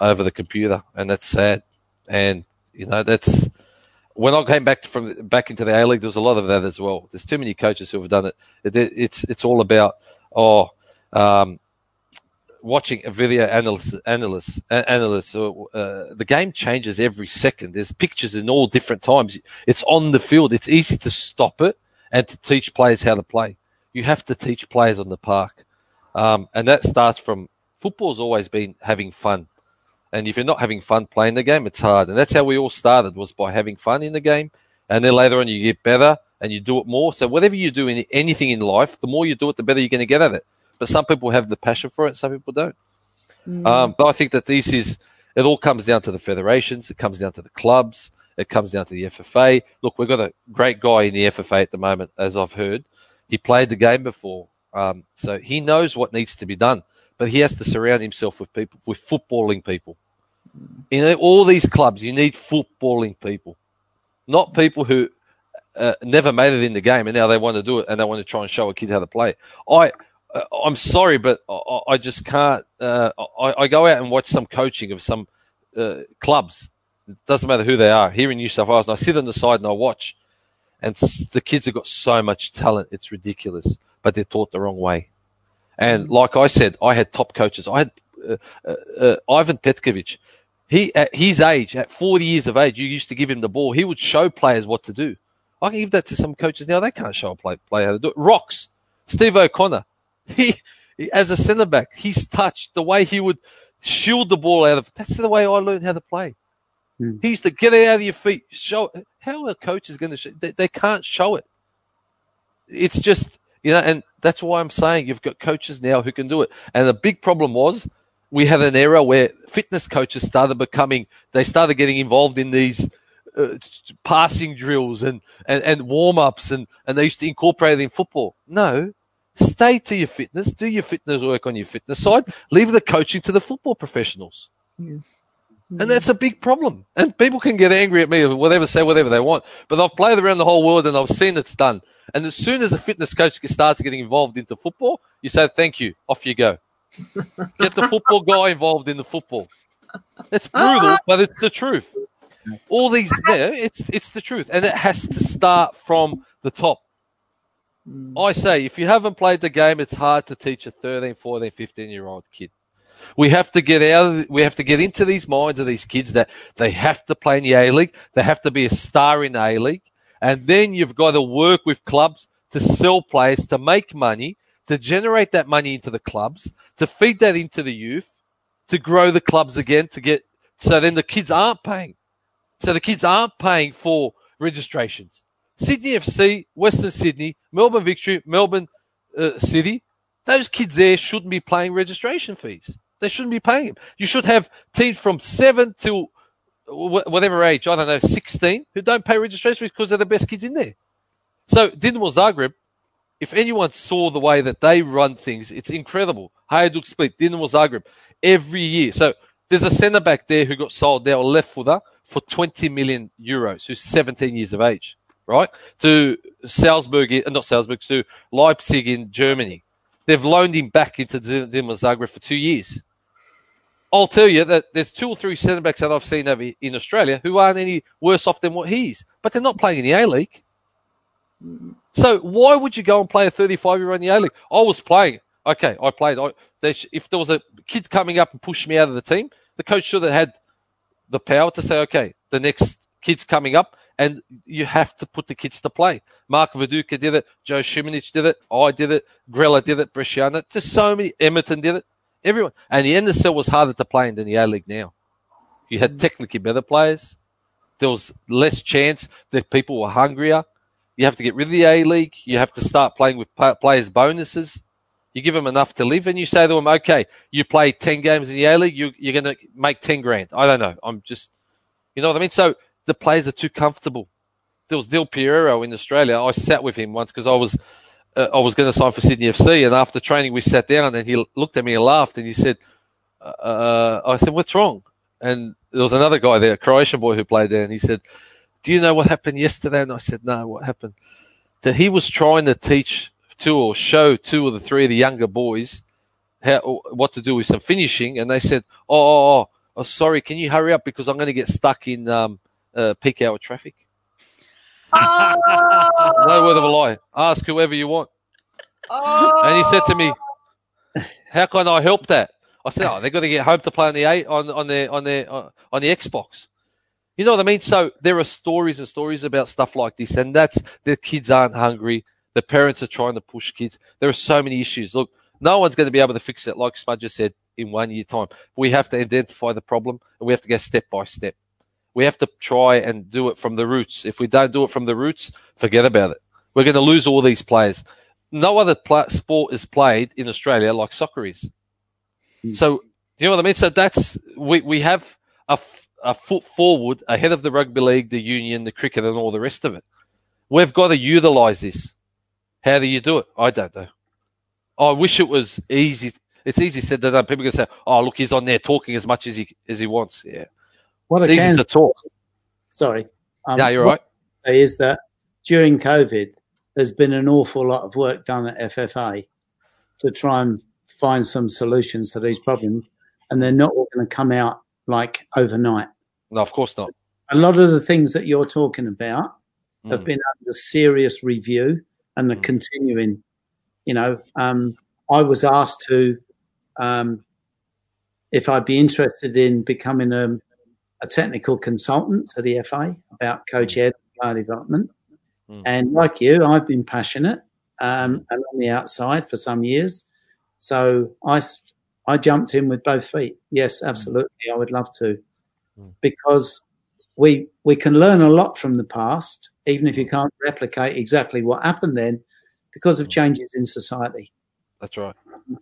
Speaker 4: over the computer, and that's sad. And you know, that's when I came back from back into the A League. There was a lot of that as well. There's too many coaches who have done it. it it's it's all about oh, um, watching a video analyst, analyst, analyst. Uh, the game changes every second. There's pictures in all different times. It's on the field. It's easy to stop it and to teach players how to play. You have to teach players on the park, um, and that starts from football's always been having fun. And if you're not having fun playing the game, it's hard. And that's how we all started was by having fun in the game. And then later on, you get better and you do it more. So whatever you do in anything in life, the more you do it, the better you're going to get at it. But some people have the passion for it, some people don't. Mm. Um, but I think that this is, it all comes down to the federations, it comes down to the clubs, it comes down to the FFA. Look, we've got a great guy in the FFA at the moment, as I've heard. He played the game before, um, so he knows what needs to be done. But he has to surround himself with people, with footballing people. In all these clubs, you need footballing people, not people who uh, never made it in the game and now they want to do it and they want to try and show a kid how to play. I uh, I'm sorry, but I, I just can't. Uh, I, I, go out and watch some coaching of some uh, clubs. It doesn't matter who they are here in New South Wales. And I sit on the side and I watch, and the kids have got so much talent. It's ridiculous, but they're taught the wrong way. And like I said, I had top coaches. I had uh, uh, uh, Ivan Petkovic. He at his age, at 40 years of age, you used to give him the ball. He would show players what to do. I can give that to some coaches now. They can't show a play, player how to do it. Rocks, Steve O'Connor. <laughs> He, as a centre back, he's touched the way he would shield the ball out of. That's the way I learned how to play. Mm. He used to get it out of your feet, show. How a coach is going to show? They, they can't show it. It's just you know, and that's why I'm saying you've got coaches now who can do it. And the big problem was we had an era where fitness coaches started becoming, they started getting involved in these uh, passing drills and, and, and warm ups and, and they used to incorporate it in football. No, Stay to your fitness, do your fitness work on your fitness side, leave the coaching to the football professionals. Yeah. And that's a big problem. And people can get angry at me or whatever, say whatever they want. But I've played around the whole world and I've seen it's done. And as soon as a fitness coach starts getting involved into football, you say, thank you, off you go. Get the football guy involved in the football. It's brutal, but it's the truth. All these, yeah, it's, it's the truth. And it has to start from the top. Mm. I say, if you haven't played the game, it's hard to teach a 13, 14, 15 year old kid. We have to get out of, we have to get into these minds of these kids that they have to play in the A League. They have to be a star in the A League. And then you've got to work with clubs to sell players, to make money, to generate that money into the clubs, to feed that into the youth, to grow the clubs again, to get, so then the kids aren't paying. So the kids aren't paying for registrations. Sydney FC, Western Sydney, Melbourne Victory, Melbourne uh, City, those kids there shouldn't be paying registration fees. They shouldn't be paying them. You should have teams from seven to whatever age, I don't know, 16, who don't pay registration fees because they're the best kids in there. So Dinamo Zagreb, if anyone saw the way that they run things, it's incredible. Hajduk Split, Dinamo Zagreb, every year. So there's a centre back there who got sold now, left footer, for 20 million euros, who's 17 years of age right? To Salzburg, uh, not Salzburg, to Leipzig in Germany. They've loaned him back into Dinamo Zagreb for two years. I'll tell you that there's two or three centre backs that I've seen over in Australia who aren't any worse off than what he's, but they're not playing in the A League. Mm-hmm. So why would you go and play a 35 year old in the A League? I was playing. Okay, I played. I, if there was a kid coming up and pushed me out of the team, the coach should have had the power to say, okay, the next kid's coming up and you have to put the kids to play. Mark Viduka did it, Joe Šimunić did it, I did it, Grella did it, Bresciano, just so many, Emerton did it, everyone. And the NSL was harder to play in than the A League now. You had mm. technically better players. There was less chance that people were hungrier. You have to get rid of the A League. You have to start playing with players' bonuses. You give them enough to live, and you say to them, "Okay, you play ten games in the A League, you, are going to make ten grand." I don't know. I'm just, you know what I mean. So the players are too comfortable. There was Del Piero in Australia. I sat with him once because I was uh, I was going to sign for Sydney FC, and after training we sat down, and he looked at me and laughed, and he said, uh, uh, "I said, what's wrong?" And there was another guy there, a Croatian boy who played there, and he said, Do you know what happened yesterday? And I said, No, what happened? That he was trying to teach two or show two or the three of the younger boys how what to do with some finishing, and they said, "Oh, oh, oh, oh sorry, can you hurry up because I'm going to get stuck in um, uh, peak hour traffic." Oh. no word of a lie. Ask whoever you want. Oh. And he said to me, "How can I help that?" I said, "Oh, they're going to get home to play on the eight on on the on the uh, on the Xbox." You know what I mean? So there are stories and stories about stuff like this, and that's the kids aren't hungry. The parents are trying to push kids. There are so many issues. Look, no one's going to be able to fix it, like Smudger said, in one year time. We have to identify the problem and we have to go step by step. We have to try and do it from the roots. If we don't do it from the roots, forget about it. We're going to lose all these players. No other pl- sport is played in Australia like soccer is. Mm. So, you know what I mean? So that's, we, we have a, a foot forward ahead of the rugby league, the union, the cricket, and all the rest of it. We've got to utilize this. How do you do it? I don't know. I wish it was easy. It's easy said that people can say, "Oh, look, he's on there talking as much as he as he wants." Yeah,
Speaker 5: what
Speaker 4: it's I can, to talk.
Speaker 5: Sorry,
Speaker 4: um, yeah, you're right.
Speaker 5: Is that during COVID, there's been an awful lot of work done at FFA to try and find some solutions to these problems, and they're not all going to come out like overnight.
Speaker 4: No, of course not.
Speaker 5: A lot of the things that you're talking about mm. have been under serious review and are mm. continuing. You know, um, I was asked to, um, if I'd be interested in becoming a, a, technical consultant to the FA about coach mm. ed player development. Mm. And like you, I've been passionate um, mm. and on the outside for some years. So I, I jumped in with both feet. Yes, mm. absolutely. I would love to because we we can learn a lot from the past, even if you can't replicate exactly what happened then, because of changes in society.
Speaker 4: That's right.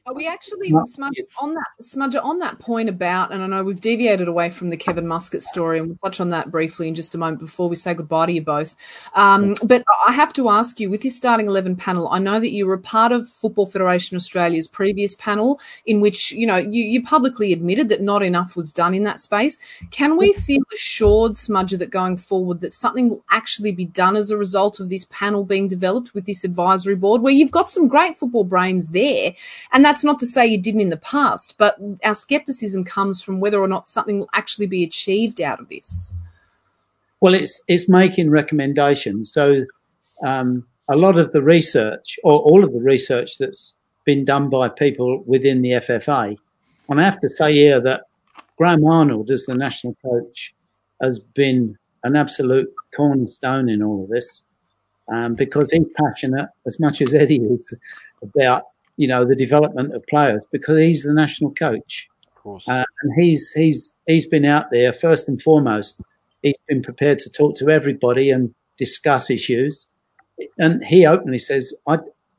Speaker 1: Are we actually Smudger on that Smudger on that point about? And I know we've deviated away from the Kevin Muscat story, and we'll touch on that briefly in just a moment before we say goodbye to you both. Um, but I have to ask you, with your starting eleven panel, I know that you were a part of Football Federation Australia's previous panel, in which you know you, you publicly admitted that not enough was done in that space. Can we feel assured, Smudger, that going forward that something will actually be done as a result of this panel being developed with this advisory board, where you've got some great football brains there? And that's not to say you didn't in the past, but our skepticism comes from whether or not something will actually be achieved out of this.
Speaker 5: Well, it's it's making recommendations. So um, a lot of the research, or all of the research that's been done by people within the FFA, and I have to say here that Graham Arnold, as the national coach, has been an absolute cornerstone in all of this um, because he's passionate as much as Eddie is about you know, the development of players because he's the national coach.
Speaker 4: Of course.
Speaker 5: Uh, and he's, he's, he's been out there first and foremost. He's been prepared to talk to everybody and discuss issues. And he openly says, I,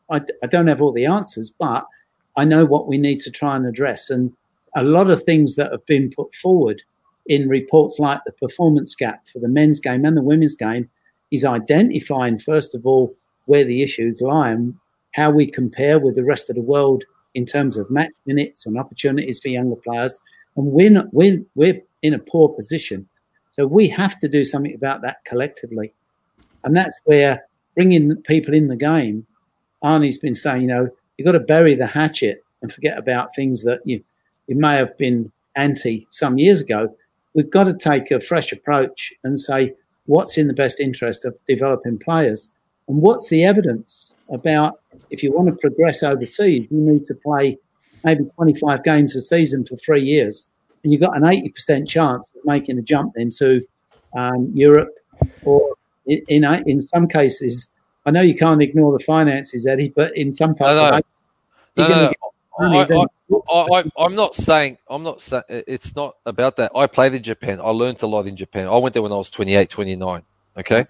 Speaker 5: I, I don't have all the answers, but I know what we need to try and address. And a lot of things that have been put forward in reports like the performance gap for the men's game and the women's game is identifying, first of all, where the issues lie and how we compare with the rest of the world in terms of match minutes and opportunities for younger players. And we're, not, we're, we're in a poor position. So we have to do something about that collectively. And that's where bringing people in the game, Arnie's been saying, you know, you've got to bury the hatchet and forget about things that you, you may have been anti some years ago. We've got to take a fresh approach and say, what's in the best interest of developing players? And what's the evidence about if you want to progress overseas, you need to play maybe 25 games a season for three years. And you've got an 80% chance of making a jump into um, Europe or in, in, in, some cases, I know you can't ignore the finances, Eddie, but in some parts,
Speaker 4: no, no. no, I, am not saying I'm not saying it's not about that. I played in Japan. I learned a lot in Japan. I went there when I was 28, 29. Okay,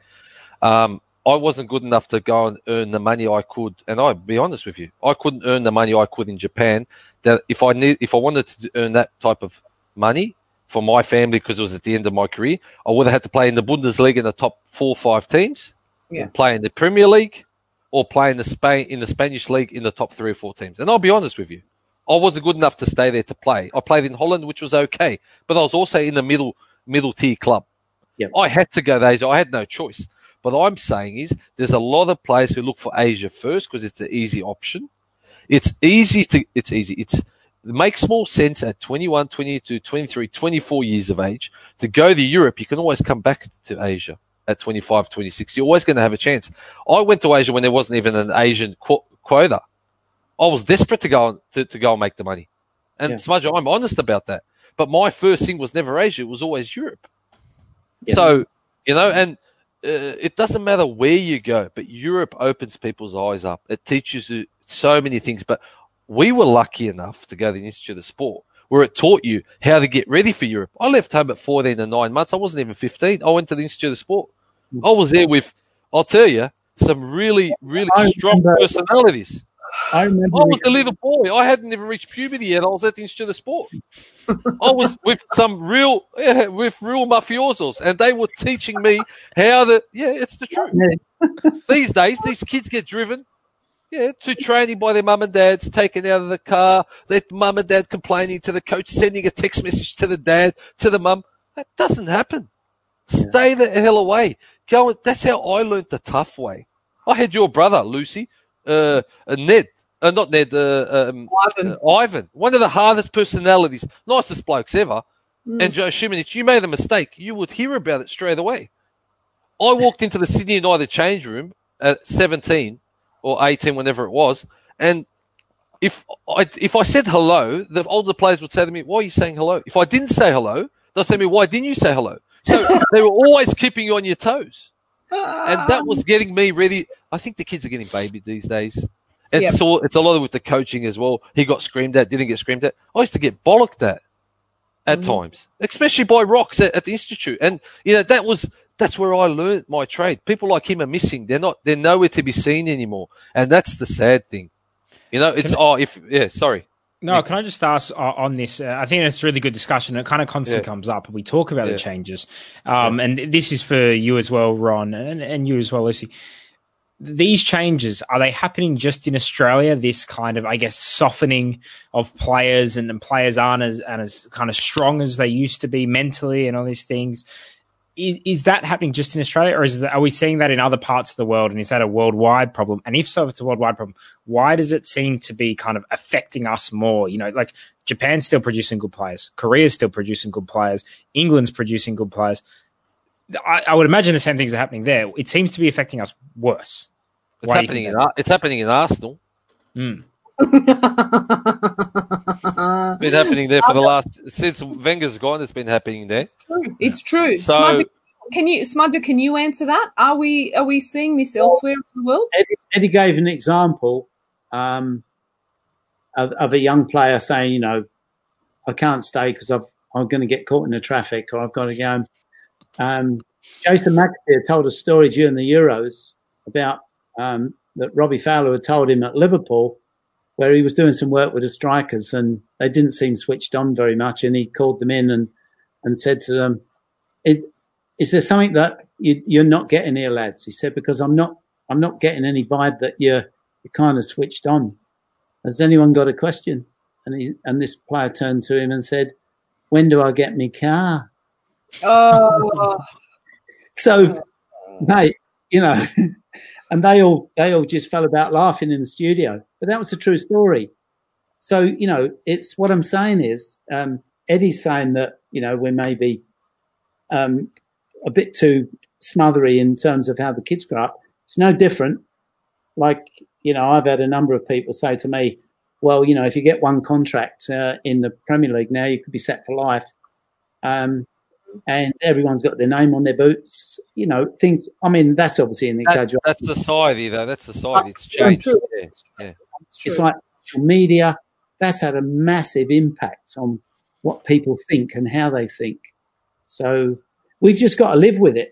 Speaker 4: um, I wasn't good enough to go and earn the money I could. And I'll be honest with you, I couldn't earn the money I could in Japan. That if I need, if I wanted to earn that type of money for my family because it was at the end of my career, I would have had to play in the Bundesliga in the top four or five teams, yeah. play in the Premier League, or play in the Spain in the Spanish league in the top three or four teams. And I'll be honest with you, I wasn't good enough to stay there to play. I played in Holland, which was okay, but I was also in the middle middle tier club.
Speaker 5: Yep.
Speaker 4: I had to go Asia. I had no choice. But I'm saying is there's a lot of players who look for Asia first because it's an easy option. It's easy to, it's easy. It's, it makes more sense at 21, 22, 23, 24 years of age to go to Europe. You can always come back to Asia at 25, 26. You're always going to have a chance. I went to Asia when there wasn't even an Asian qu- quota. I was desperate to go to, to go and make the money. And
Speaker 5: Yeah.
Speaker 4: Smudge, I'm honest about that. But my first thing was never Asia. It was always Europe.
Speaker 5: Yeah.
Speaker 4: So, you know, and Uh, it doesn't matter where you go, but Europe opens people's eyes up. It teaches you so many things. But we were lucky enough to go to the Institute of Sport where it taught you how to get ready for Europe. I left home at 14 and nine months. I wasn't even 15. I went to the Institute of Sport. I was there with, I'll tell you, some really, really strong personalities.
Speaker 5: I remember.
Speaker 4: I was a little boy. I hadn't even reached puberty yet. I was at the Institute of Sport. I was <laughs> with some real, yeah, with real mafiosos, and they were teaching me how to. Yeah, it's the truth.
Speaker 5: Yeah. <laughs>
Speaker 4: These days, these kids get driven. Yeah, to training by their mum and dads, taken out of the car, their mum and dad complaining to the coach, sending a text message to the dad, to the mum. That doesn't happen. Stay the hell away. Go. That's how I learnt the tough way. I had your brother, Lucy, uh, uh, Ned, uh, not Ned, uh, um,
Speaker 1: Ivan.
Speaker 4: uh, Ivan, one of the hardest personalities, nicest blokes ever.
Speaker 1: Mm.
Speaker 4: And Joe Šimunić, you made a mistake. You would hear about it straight away. I walked into the Sydney United change room at 17 or 18, whenever it was, and if I if I said hello, the older players would say to me, "Why are you saying hello?" If I didn't say hello, they'll say to me, "Why didn't you say hello?" So <laughs> they were always keeping you on your toes, and that was um, getting me ready. I think the kids are getting babied these days. It's
Speaker 1: Yep.
Speaker 4: all, it's a lot with the coaching as well. He got screamed at, didn't get screamed at. I used to get bollocked at at mm-hmm. times, especially by rocks at, at the institute. And you know that was that's where I learned my trade. People like him are missing. They're not. They're nowhere to be seen anymore, and that's the sad thing. You know, it's oh if yeah. Sorry.
Speaker 3: No, can I just ask uh, on this? Uh, I think it's a really good discussion. It kind of constantly
Speaker 4: Yeah.
Speaker 3: comes up. We talk about
Speaker 4: Yeah.
Speaker 3: the changes, um, and this is for you as well, Ron, and, and you as well, Lucy. These changes are they happening just in Australia? This kind of, I guess, softening of players, and, and players aren't as and as kind of strong as they used to be mentally, and all these things. Is, is that happening just in Australia, or is that, are we seeing that in other parts of the world? And is that a worldwide problem? And if so, if it's a worldwide problem, why does it seem to be kind of affecting us more? You know, like Japan's still producing good players, Korea's still producing good players, England's producing good players. I, I would imagine the same things are happening there. It seems to be affecting us worse.
Speaker 4: It's
Speaker 3: Why
Speaker 4: happening in it's happening in Arsenal.
Speaker 3: Mm. <laughs>
Speaker 4: It's been happening there for the last since Wenger's gone. It's been happening there.
Speaker 1: It's true. It's true.
Speaker 4: So-
Speaker 1: Smudger, can you, Smudger, can you answer that? Are we are we seeing this elsewhere in the world?
Speaker 5: Eddie, Eddie gave an example um, of, of a young player saying, you know, I can't stay because I'm going to get caught in the traffic or I've got to go. Um, Jason McAteer told a story during the Euros about um, that Robbie Fowler had told him at Liverpool where he was doing some work with the strikers and they didn't seem switched on very much. And he called them in and, and said to them, "Is there something that you, you're not getting here, lads? He said, because I'm not, I'm not getting any vibe that you're, you're kind of switched on. Has anyone got a question? And he, and this player turned to him and said, when do I get me car?
Speaker 1: Oh, <laughs>
Speaker 5: So, mate, you know, and they all, they all just fell about laughing in the studio, but that was a true story. So, you know, it's what I'm saying is, um, Eddie's saying that, you know, we're maybe, um, a bit too smothery in terms of how the kids grow up. It's no different. Like, you know, I've had a number of people say to me, well, you know, if you get one contract uh, in the Premier League now, you could be set for life. Um, and everyone's got their name on their boots. You know, things. I mean, that's obviously an
Speaker 4: That,
Speaker 5: exaggeration.
Speaker 4: that's society, though. That's society. It's changed. Yeah, yeah.
Speaker 1: it's.
Speaker 5: It's like social media. That's had a massive impact on what people think and how they think. So we've just got to live with it.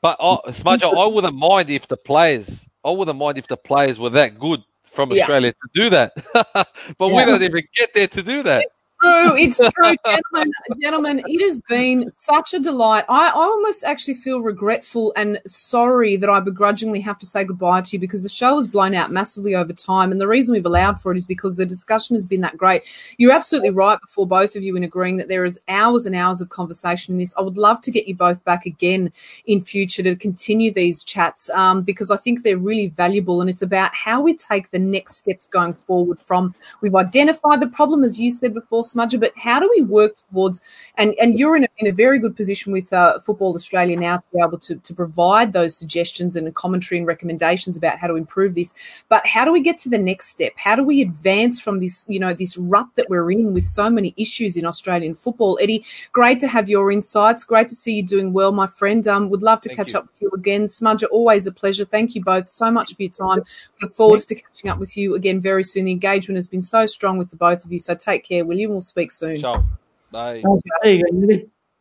Speaker 4: But I, Smudge, I wouldn't mind if the players, I wouldn't mind if the players were that good from
Speaker 1: Yeah.
Speaker 4: Australia to do that. <laughs> but we don't even get there to do that.
Speaker 1: True. It's <laughs> true, gentlemen. Gentlemen, it has been such a delight. I, I almost actually feel regretful and sorry that I begrudgingly have to say goodbye to you because the show has blown out massively over time, and the reason we've allowed for it is because the discussion has been that great. You're absolutely right before both of you in agreeing that there is hours and hours of conversation in this. I would love to get you both back again in future to continue these chats um, because I think they're really valuable, and it's about how we take the next steps going forward. From we've identified the problem, as you said before, Smudger, but how do we work towards? And and you're in a, in a very good position with uh, Football Australia now to be able to to provide those suggestions and commentary and recommendations about how to improve this. But how do we get to the next step? How do we advance from this you know this rut that we're in with so many issues in Australian football? Eddie, great to have your insights. Great to see you doing well, my friend. Um, would love to Thank catch you. up with you again, Smudger. Always a pleasure. Thank you both so much for your time. Look forward to catching up with you again very soon. The engagement has been so strong with the both of you. So take care, William. We'll speak soon.
Speaker 4: Ciao. Bye.
Speaker 5: Okay.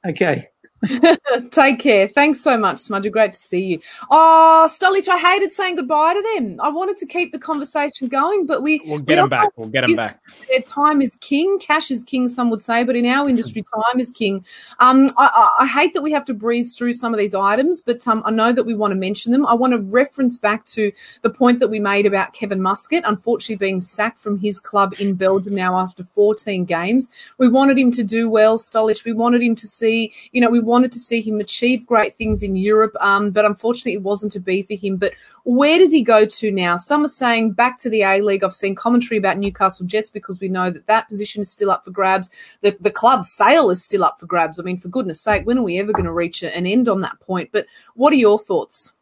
Speaker 5: okay. <laughs>
Speaker 1: Take care. Thanks so much, Smudger. Great to see you. Oh, Stolich, I hated saying goodbye to them. I wanted to keep the conversation going, but we
Speaker 3: we'll get them back. We'll get them back.
Speaker 1: Their time is king. Cash is king, some would say, but in our industry, time is king. Um, I, I, hate that we have to breeze through some of these items, but um, I know that we want to mention them. I want to reference back to the point that we made about Kevin Muscat, unfortunately being sacked from his club in Belgium now after 14 games. We wanted him to do well, Stolich. We wanted him to see, you know, we wanted to see him achieve great things in Europe, um, but unfortunately it wasn't to be for him. But where does he go to now? Some are saying back to the A League. I've seen commentary about Newcastle Jets because we know that that position is still up for grabs. The, the club's sale is still up for grabs. I mean, for goodness sake, when are we ever going to reach an end on that point? But what are your thoughts?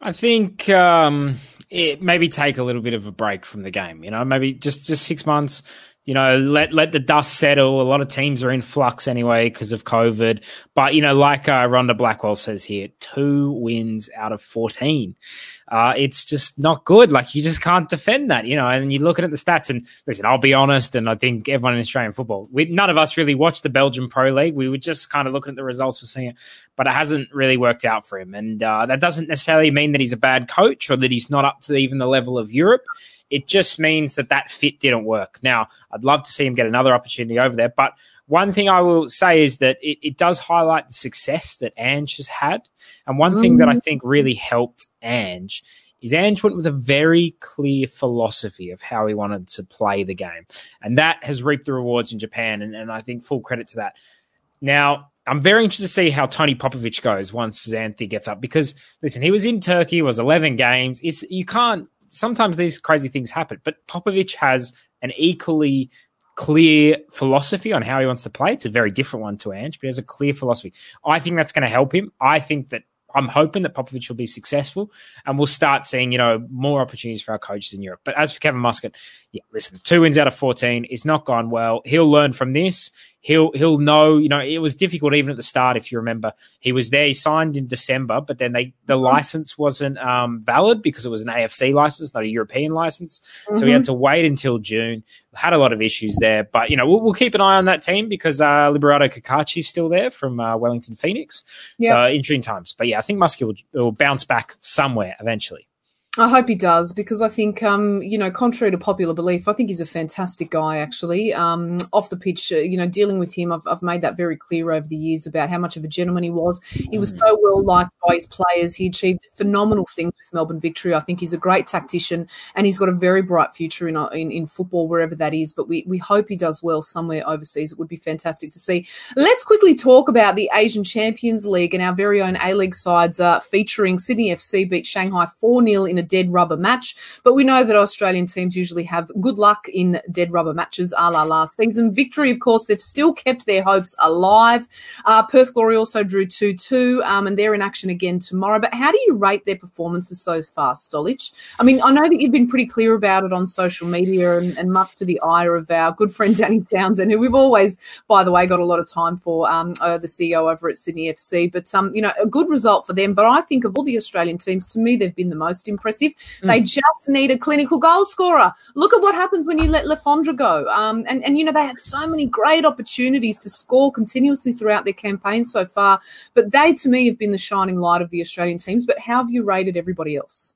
Speaker 3: I think um, it maybe take a little bit of a break from the game. You know, maybe just just six months you know, let let the dust settle. A lot of teams are in flux anyway because of COVID. But you know, like uh, Rhonda Blackwell says here, two wins out of fourteen. Uh, it's just not good. Like you just can't defend that, you know. And you're looking at the stats, and listen, I'll be honest, and I think everyone in Australian football, we, none of us really watched the Belgian Pro League. We were just kind of looking at the results for seeing it, but it hasn't really worked out for him. And uh, that doesn't necessarily mean that he's a bad coach or that he's not up to even the level of Europe. It just means that that fit didn't work. Now, I'd love to see him get another opportunity over there, but one thing I will say is that it, it does highlight the success that Ange has had. And one mm. thing that I mm. think really helped Ange is Ange went with a very clear philosophy of how he wanted to play the game. And that has reaped the rewards in Japan. And, and I think full credit to that. Now, I'm very interested to see how Tony Popovic goes once Xanthi gets up because listen, he was in Turkey, was 11 games. It's, you can't sometimes these crazy things happen, but Popovic has an equally clear philosophy on how he wants to play. It's a very different one to Ange, but he has a clear philosophy. I think that's going to help him. I think that I'm hoping that Popovic will be successful and we'll start seeing, you know, more opportunities for our coaches in Europe. But as for Kevin Muscat, yeah, listen, two wins out of 14 is not gone well. He'll learn from this he'll he'll know. You know, it was difficult even at the start. If you remember, he was there. He signed in December, but then they the mm-hmm. license wasn't um, valid because it was an AFC license, not a European license. Mm-hmm. So he had mm-hmm. to wait until June. Had a lot of issues there, but you know we'll, we'll keep an eye on that team because uh, Liberato is still there from uh, Wellington Phoenix. Yep. So interesting times. But yeah, I think Muskie will, will bounce back somewhere eventually.
Speaker 1: I hope he does because I think, um, you know, contrary to popular belief, I think he's a fantastic guy. Actually, um, off the pitch, uh, you know, dealing with him, I've, I've made that very clear over the years about how much of a gentleman he was. He was mm. so well liked by his players. He achieved phenomenal things with Melbourne victory. I think he's a great tactician and he's got a very bright future in in, in football wherever that is. But we we hope he does well somewhere overseas. It would be fantastic to see. Let's quickly talk about the Asian Champions League and our very own A League sides uh, featuring Sydney FC beat Shanghai four 0 in a dead rubber match. But we know that Australian teams usually have good luck in dead rubber matches, a la last season. Victory, of course, they've still kept their hopes alive. Uh, Perth Glory also drew 2 2, um, and they're in action again tomorrow. But how do you rate their performances so far, Stolich? I mean, I know that you've been pretty clear about it on social media and, and much to the ire of our good friend Danny Townsend, who we've always, by the way, got a lot of time for, um, uh, the CEO over at Sydney FC. But, um, you know, a good result for them. But I think of all the Australian teams, to me, they've been the most impressive. Mm. They just need a clinical goal scorer. Look at what happens when you let Le Fondre go. Um, and, and, you know, they had so many great opportunities to score continuously throughout their campaign so far. But they, to me, have been the shining light of the Australian teams. But how have you rated everybody else?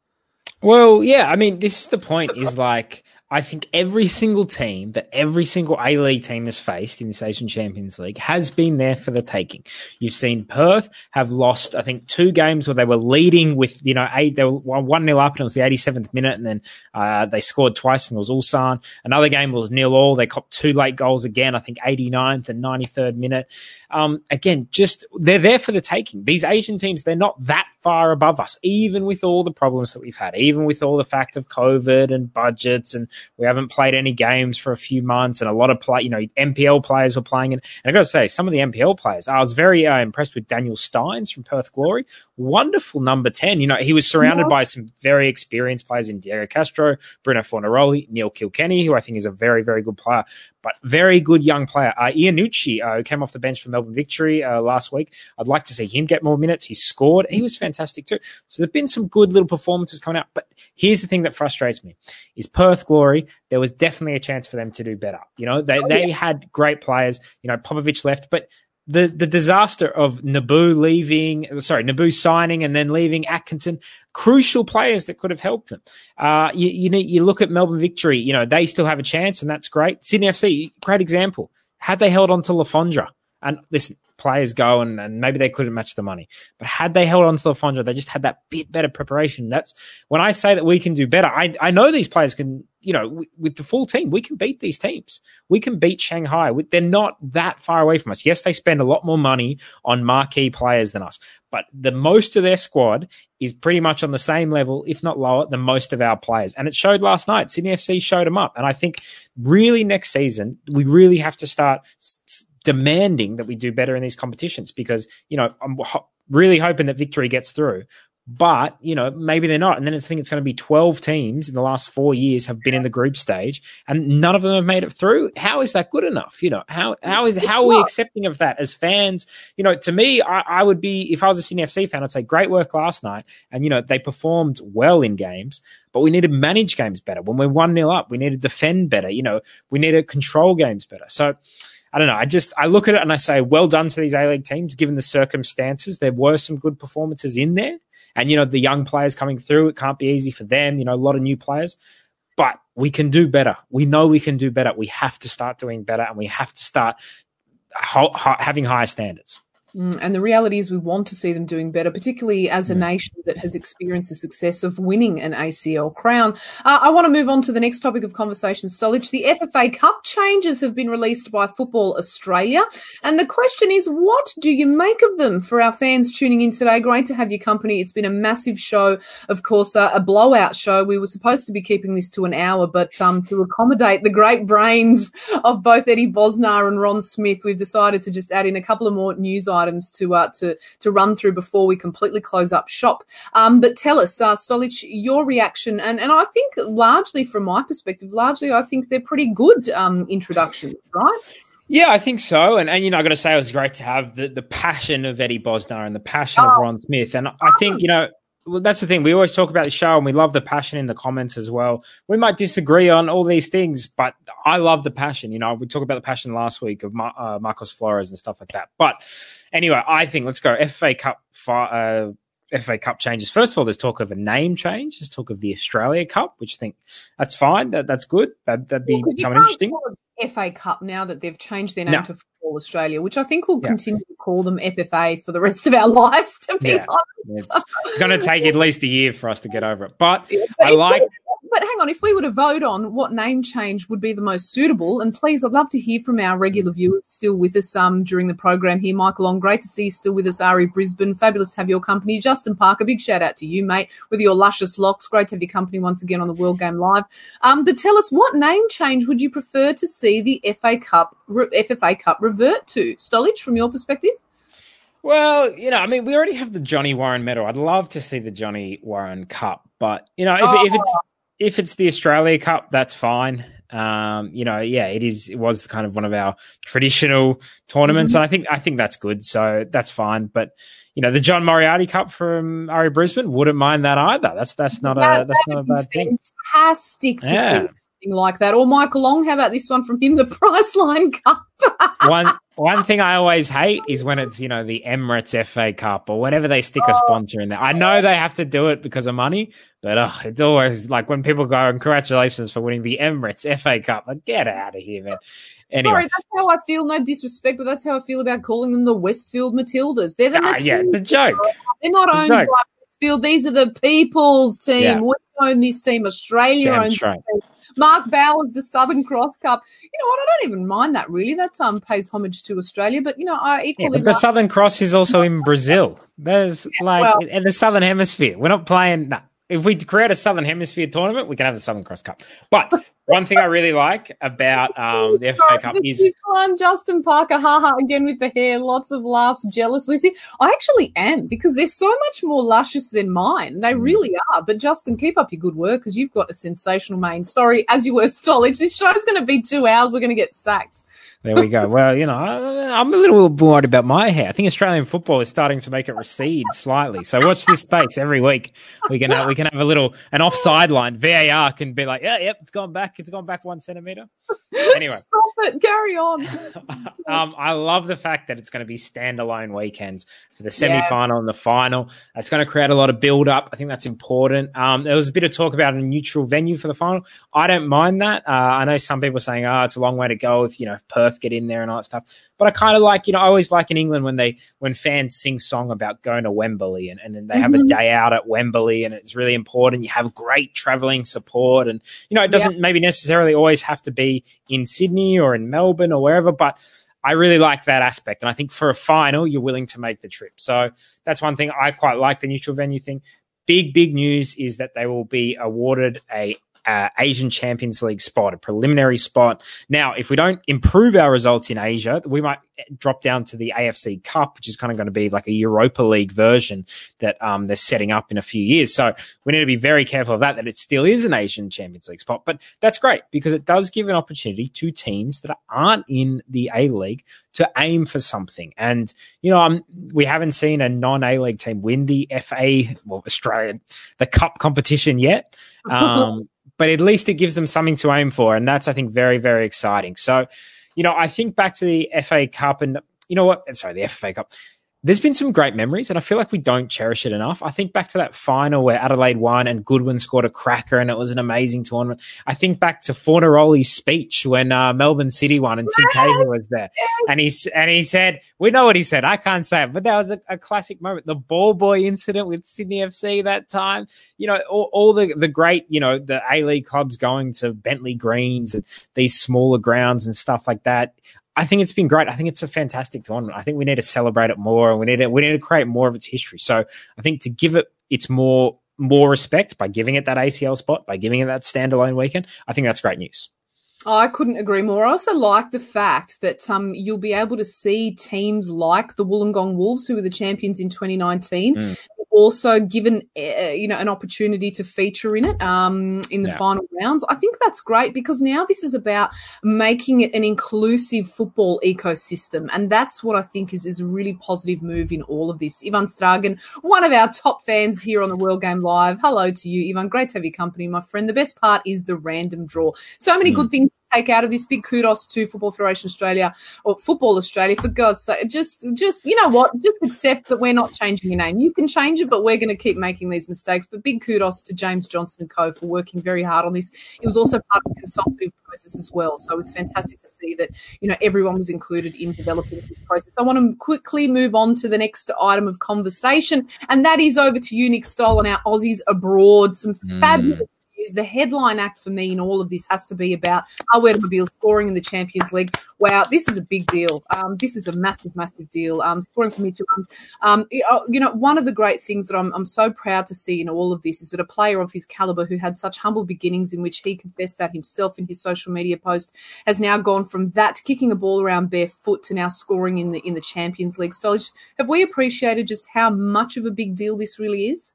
Speaker 3: Well, yeah, I mean, this is the point is like, I think every single team that every single A League team has faced in this Asian Champions League has been there for the taking. You've seen Perth have lost, I think, two games where they were leading with, you know, eight, they were 1 0 up and it was the 87th minute and then uh, they scored twice and it was Ulsan. Another game was nil all. They copped two late goals again, I think 89th and 93rd minute. Um, again, just they're there for the taking. These Asian teams, they're not that far above us, even with all the problems that we've had, even with all the fact of COVID and budgets and we haven't played any games for a few months, and a lot of play, you know, NPL players were playing. And, and I got to say, some of the NPL players, I was very uh, impressed with Daniel Stynes from Perth Glory. Wonderful number ten. You know, he was surrounded by some very experienced players in Diego Castro, Bruno Fornaroli, Neil Kilkenny, who I think is a very very good player but very good young player. Uh, Iannucci, uh, came off the bench for Melbourne Victory uh, last week. I'd like to see him get more minutes. He scored. He was fantastic too. So there've been some good little performances coming out. But here's the thing that frustrates me: is Perth Glory. There was definitely a chance for them to do better. You know, they oh, yeah. they had great players. You know, Popovic left, but the the disaster of Nabbout leaving, sorry, Nabbout signing and then leaving Atkinson, crucial players that could have helped them. Uh, you, you, you look at Melbourne Victory, you know, they still have a chance and that's great. Sydney FC, great example. Had they held on to Le Fondre, and listen, players go and, and maybe they couldn't match the money. But had they held on to Le Fondre, they just had that bit better preparation. That's when I say that we can do better. I, I know these players can, you know, w- with the full team, we can beat these teams. We can beat Shanghai. They're not that far away from us. Yes, they spend a lot more money on marquee players than us, but the most of their squad is pretty much on the same level, if not lower, than most of our players. And it showed last night. Sydney FC showed them up. And I think really next season, we really have to start s- demanding that we do better in these competitions because, you know, I'm ho- really hoping that victory gets through. But, you know, maybe they're not. And then I think it's going to be 12 teams in the last four years have been in the group stage and none of them have made it through. How is that good enough? You know, how, how is, how are we accepting of that as fans? You know, to me, I, I would be, if I was a Sydney FC fan, I'd say great work last night. And, you know, they performed well in games, but we need to manage games better. When we're 1 0 up, we need to defend better. You know, we need to control games better. So, I don't know. I just I look at it and I say, well done to these A League teams, given the circumstances. There were some good performances in there, and you know the young players coming through. It can't be easy for them. You know, a lot of new players, but we can do better. We know we can do better. We have to start doing better, and we have to start ho- ho- having higher standards.
Speaker 1: Mm, and the reality is, we want to see them doing better, particularly as a nation that has experienced the success of winning an ACL crown. Uh, I want to move on to the next topic of conversation, Stolich. The FFA Cup changes have been released by Football Australia. And the question is, what do you make of them for our fans tuning in today? Great to have your company. It's been a massive show, of course, uh, a blowout show. We were supposed to be keeping this to an hour, but um, to accommodate the great brains of both Eddy Bosnar and Ron Smith, we've decided to just add in a couple of more news items items to uh, to to run through before we completely close up shop. Um, but tell us, uh, Stolich, your reaction, and and I think largely from my perspective, largely I think they're pretty good um, introductions, right?
Speaker 3: Yeah, I think so. And and you know, I got to say, it was great to have the the passion of Eddy Bosnar and the passion oh. of Ron Smith. And I think you know well, that's the thing. We always talk about the show and we love the passion in the comments as well. We might disagree on all these things, but I love the passion. You know, we talked about the passion last week of uh, Marcos Flores and stuff like that. But anyway, I think let's go FA Cup. Uh, FA Cup changes. First of all, there's talk of a name change. There's talk of the Australia Cup, which I think that's fine. That, that's good. That, would be well, something interesting.
Speaker 1: FA Cup now that they've changed their name no. to Football Australia, which I think we'll yeah. continue to call them FFA for the rest of our <laughs> lives. To be yeah. honest,
Speaker 3: it's, it's, going to take at least a year for us to get over it. But, <laughs> yeah, but I like
Speaker 1: but hang on, if we were to vote on what name change would be the most suitable, and please, I'd love to hear from our regular viewers still with us um, during the program here. Michael Long, great to see you still with us. Ari Brisbane, fabulous to have your company. Justin Parker, big shout out to you, mate, with your luscious locks. Great to have your company once again on the World Game Live. Um, but tell us, what name change would you prefer to see the FA Cup, FFA Cup revert to? Stolich, from your perspective?
Speaker 3: Well, you know, I mean, we already have the Johnny Warren medal. I'd love to see the Johnny Warren Cup, but you know, if, oh. if it's if it's the Australia Cup, that's fine. Um, you know, yeah, it is. It was kind of one of our traditional tournaments, mm-hmm. and I think I think that's good. So that's fine. But you know, the John Moriarty Cup from Ari Brisbane wouldn't mind that either. That's that's not a that's not a bad
Speaker 1: thing. Fantastic to
Speaker 3: yeah.
Speaker 1: see. Something like that. Or Michael Long, how about this one from him, the <laughs> Priceline Cup?
Speaker 3: one one thing I always hate is when it's you know the Emirates FA Cup or whenever they stick a sponsor in there. I know they have to do it because of money, but ugh, it's always like when people go and congratulations for winning the Emirates FA Cup. Like, get out of here, man. Anyway,
Speaker 1: Sorry, that's how I feel. No disrespect, but that's how I feel about calling them the Westfield Matildas. They're the
Speaker 3: ah, yeah, it's a joke.
Speaker 1: They're not
Speaker 3: It's
Speaker 1: owned by Westfield. These are the people's team.
Speaker 3: Yeah.
Speaker 1: We own this team. Australia
Speaker 3: Damn
Speaker 1: owns this team. Mark Bowers, the Southern Cross Cup. You know what? I don't even mind that really. That um pays homage to Australia, but you know I equally
Speaker 3: but the Southern Cross is also in Brazil. There's <laughs> like
Speaker 1: well-
Speaker 3: in the Southern Hemisphere. We're not playing. Nah. If we create a Southern Hemisphere tournament, we can have the Southern Cross Cup. But one thing I really like about um, the FA Cup is
Speaker 1: fun. Justin Parker, haha, again with the hair, lots of laughs, jealous. Lucy, I actually am because they're so much more luscious than mine. They
Speaker 3: Mm.
Speaker 1: really are. But Justin, keep up your good work because you've got a sensational mane. Sorry, as you were, <laughs> Stolage. This show's going to be two hours. We're going to get sacked.
Speaker 3: There we go. Well, you know, I- I'm a little worried about my hair. I think Australian football is starting to make it recede slightly. So watch this space every week. We can have, we can have a little an offside line. VAR can be like, yeah, yep, it's gone back. It's gone back one centimeter. Anyway. <laughs>
Speaker 1: Stop it. Carry on. <laughs>
Speaker 3: um, I love the fact that it's going to be standalone weekends for the semi final and the final. It's going to create a lot of build up. I think that's important. Um, there was a bit of talk about a neutral venue for the final. I don't mind that. Uh, I know some people are saying, oh, it's a long way to go if, you know, if Perth get in there and all that stuff. But I kind of like, you know, I always like in England when they, when fans sing song about going to Wembley and, and then they have a
Speaker 1: Mhm.
Speaker 3: day out at Wembley and it's really important. You have great traveling support and, you know, it doesn't maybe necessarily always have to be in Sydney or in Melbourne or wherever, but I really like that aspect. And I think for a final, you're willing to make the trip. So that's one thing I quite like the neutral venue thing. Big, big news is that they will be awarded a uh, Asian Champions League spot, a preliminary spot. Now, if we don't improve our results in Asia, we might drop down to the AFC Cup, which is kind of going to be like a Europa League version that um, they're setting up in a few years. So we need to be very careful of that, that it still is an Asian Champions League spot. But that's great because it does give an opportunity to teams that aren't in the A League to aim for something. And, you know, um, we haven't seen a non A League team win the FA, well, Australian, the cup competition yet. <laughs> Um, but at least it gives them something to aim for. And that's, I think, very, very exciting. So, you know, I think back to the FA Cup and, you know what? Sorry, the FA Cup. There's been some great memories, and I feel like we don't cherish it enough. I think back to that final where Adelaide won and Goodwin scored a cracker, and it was an amazing tournament. I think back to Fornaroli's speech when uh, Melbourne City won and Tim Cahill was there, and he and he said, "We know what he said. I can't say it, but that was a, a classic moment. The ball boy incident with Sydney FC that time. You know, all, all the the great, you know, the A League clubs going to Bentleigh Greens and these smaller grounds and stuff like that. I think it's been great. I think it's a fantastic tournament. I think we need to celebrate it more, and we need to we need to create more of its history. So I think to give it its more more respect by giving it that ACL spot, by giving it that standalone weekend, I think that's great news.
Speaker 1: I couldn't agree more. I also like the fact that um, you'll be able to see teams like the Wollongong Wolves, who were the champions in 2019,
Speaker 3: Mm.
Speaker 1: Also given uh, you know an opportunity to feature in it um, in the
Speaker 3: Yeah.
Speaker 1: final rounds. I think that's great because now this is about making it an inclusive football ecosystem, and that's what I think is is a really positive move in all of this. Ivan Stragan, one of our top fans here on the World Game Live. Hello to you, Ivan. Great to have your company, my friend. The best part is the random draw. So many
Speaker 3: Mm.
Speaker 1: good things take out of this. Big kudos to Football Federation Australia or Football Australia. For God's sake, just, just you know what? Just accept that we're not changing your name. You can change it, but we're going to keep making these mistakes. But big kudos to James Johnson and Co for working very hard on this. It was also part of the consultative process as well. So it's fantastic to see that you know everyone was included in developing this process. I want to quickly move on to the next item of conversation, and that is over to you, Nick Stoll, on our Aussies abroad. Some
Speaker 4: Mm.
Speaker 1: News. The headline act for me in all of this has to be about our Awer Mabil scoring in the Champions League. Wow, this is a big deal. Um, this is a massive, massive deal. Um, scoring for Midtjylland. Um, you know- one of the great things that I'm, I'm so proud to see in all of this is that a player of his caliber who had such humble beginnings in which he confessed that himself in his social media post has now gone from that kicking a ball around barefoot to now scoring in the in the Champions League. Stolage, have we appreciated just how much of a big deal this really is?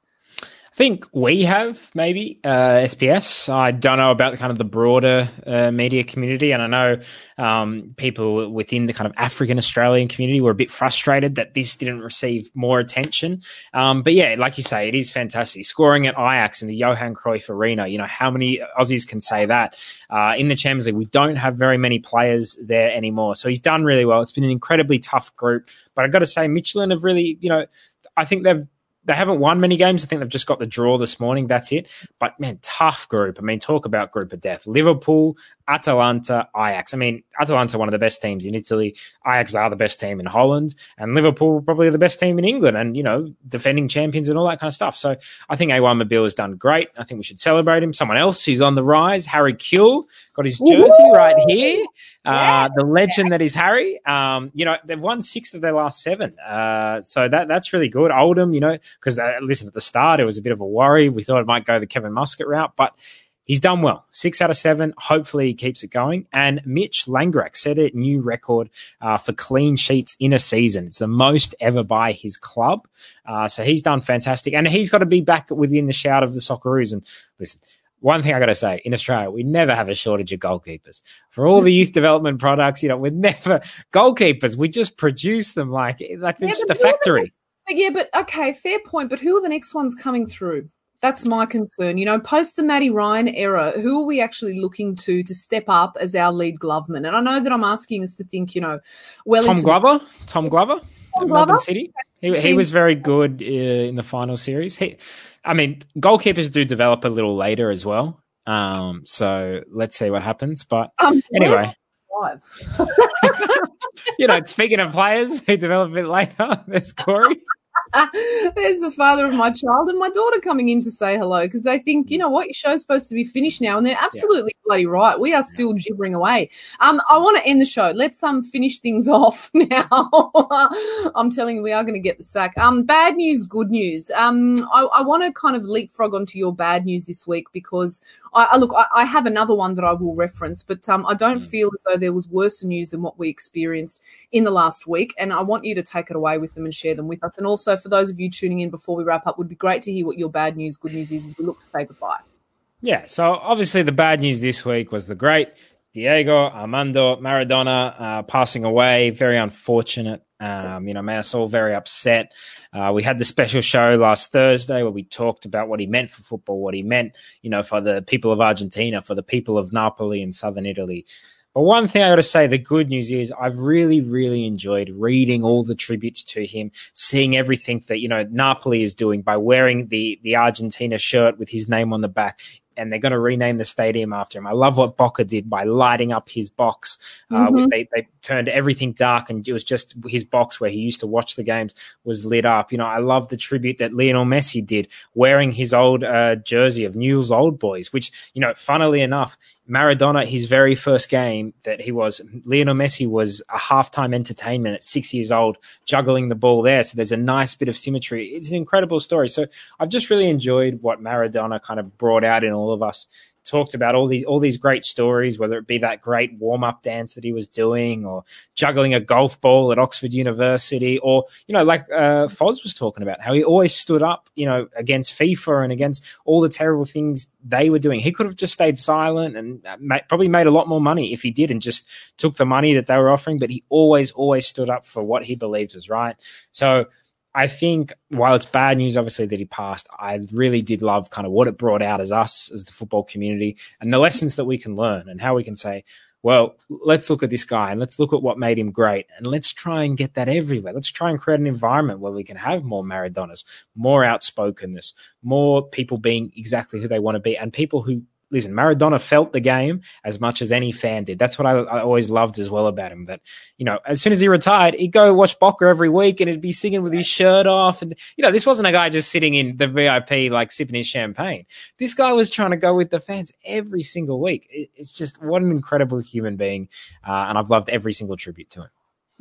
Speaker 3: Think we have maybe uh, SBS. I don't know about the kind of the broader uh, media community, and I know um, people within the kind of African Australian community were a bit frustrated that this didn't receive more attention. Um, but yeah, like you say, it is fantastic scoring at Ajax in the Johan Cruyff Arena. You know how many Aussies can say that uh, in the Champions League? We don't have very many players there anymore, so he's done really well. It's been an incredibly tough group, but I've got to say, Midtjylland have really, you know, I think they've they haven't won many games. I think they've just got the draw this morning. That's it. But man, tough group. I mean, talk about group of death. Liverpool, Atalanta, Ajax. I mean, Atalanta one of the best teams in Italy. Ajax are the best team in Holland, and Liverpool probably the best team in England. And you know, defending champions and all that kind of stuff. So I think Awer Mabil has done great. I think we should celebrate him. Someone else who's on the rise, Harry Kewell, got his jersey Woo-hoo! right here. Uh, the legend that is Harry. Um, you know, they've won six of their last seven. Uh, so that that's really good. Oldham, you know, because uh, listen, at the start it was a bit of a worry. We thought it might go the Kevin Muscat route, but he's done well. Six out of seven. Hopefully he keeps it going. And Mitch Langerak set a new record uh, for clean sheets in a season. It's the most ever by his club. Uh, so he's done fantastic. And he's got to be back within the shout of the Socceroos. And listen, one thing I got to say in Australia, we never have a shortage of goalkeepers. For all the youth development products, you know, we never goalkeepers. We just produce them like like yeah, just a factory.
Speaker 1: Yeah, but okay, fair point. But who are the next ones coming through? That's my concern. You know, post the Matty Ryan era, who are we actually looking to to step up as our lead gloveman? And I know that I'm asking us to think, you know, well,
Speaker 3: Tom Glover, Tom Glover, Tom Glover? Melbourne City. He, he was very good uh, in the final series. He I mean, goalkeepers do develop a little later as well. Um, so let's see what happens. But um, anyway. <laughs> <laughs> you know, speaking of players who develop a bit later, <laughs> there's Corey. <laughs>
Speaker 1: There's the father of my child and my daughter coming in to say hello because they think, you know what, your show's supposed to be finished now. And they're absolutely yeah. bloody right. We are still gibbering away. Um, I want to end the show. Let's um finish things <laughs> off now. <laughs> I'm telling you, we are going to get the sack. Um, bad news, good news. Um, I, I want to kind of leapfrog onto your bad news this week because I, I look, I, I, have another one that I will reference, but um, I don't mm. feel as though there was worse news than what we experienced in the last week. And I want you to take it away with them and share them with us. And also for those of you tuning in before we wrap up, would be great to hear what your bad news, good news is as we look to say goodbye.
Speaker 3: Yeah. So obviously the bad news this week was the great Diego Armando Maradona uh, passing away. Very unfortunate. Um, you know, made us all very upset. Uh, we had the special show last Thursday where we talked about what he meant for football, what he meant, you know, for the people of Argentina, for the people of Napoli and southern Italy. But one thing I got to say, the good news is I've really, really enjoyed reading all the tributes to him, seeing everything that, you know, Napoli is doing by wearing the, the Argentina shirt with his name on the back and they're going to rename the stadium after him. I love what Boca did by lighting up his box. Uh, mm-hmm. they, they turned everything dark and it was just his box where he used to watch the games was lit up. You know, I love the tribute that Lionel Messi did wearing his old uh, jersey of Newell's Old Boys, which, you know, funnily enough, Maradona, his very first game that he was, Lionel Messi was a halftime entertainment at six years old, juggling the ball there. So there's a nice bit of symmetry. It's an incredible story. So I've just really enjoyed what Maradona kind of brought out in all of us talked about all these all these great stories, whether it be that great warm up dance that he was doing, or juggling a golf ball at Oxford University, or you know, like uh, Foz was talking about, how he always stood up, you know, against FIFA and against all the terrible things they were doing. He could have just stayed silent and uh, probably made a lot more money if he did and just took the money that they were offering. But he always, always stood up for what he believed was right. So I think while it's bad news, obviously, that he passed, I really did love kind of what it brought out as us, as the football community, and the lessons that we can learn and how we can say, well, let's look at this guy and let's look at what made him great and let's try and get that everywhere. Let's try and create an environment where we can have more Maradonas, more outspokenness, more people being exactly who they want to be, and people who listen, Maradona felt the game as much as any fan did. That's what I, I, always loved as well about him. That you know, as soon as he retired, he'd go watch Boca every week, and he'd be singing with his shirt off. And you know, this wasn't a guy just sitting in the VIP like sipping his champagne. This guy was trying to go with the fans every single week. It, it's just what an incredible human being, uh, and I've loved every single tribute to him.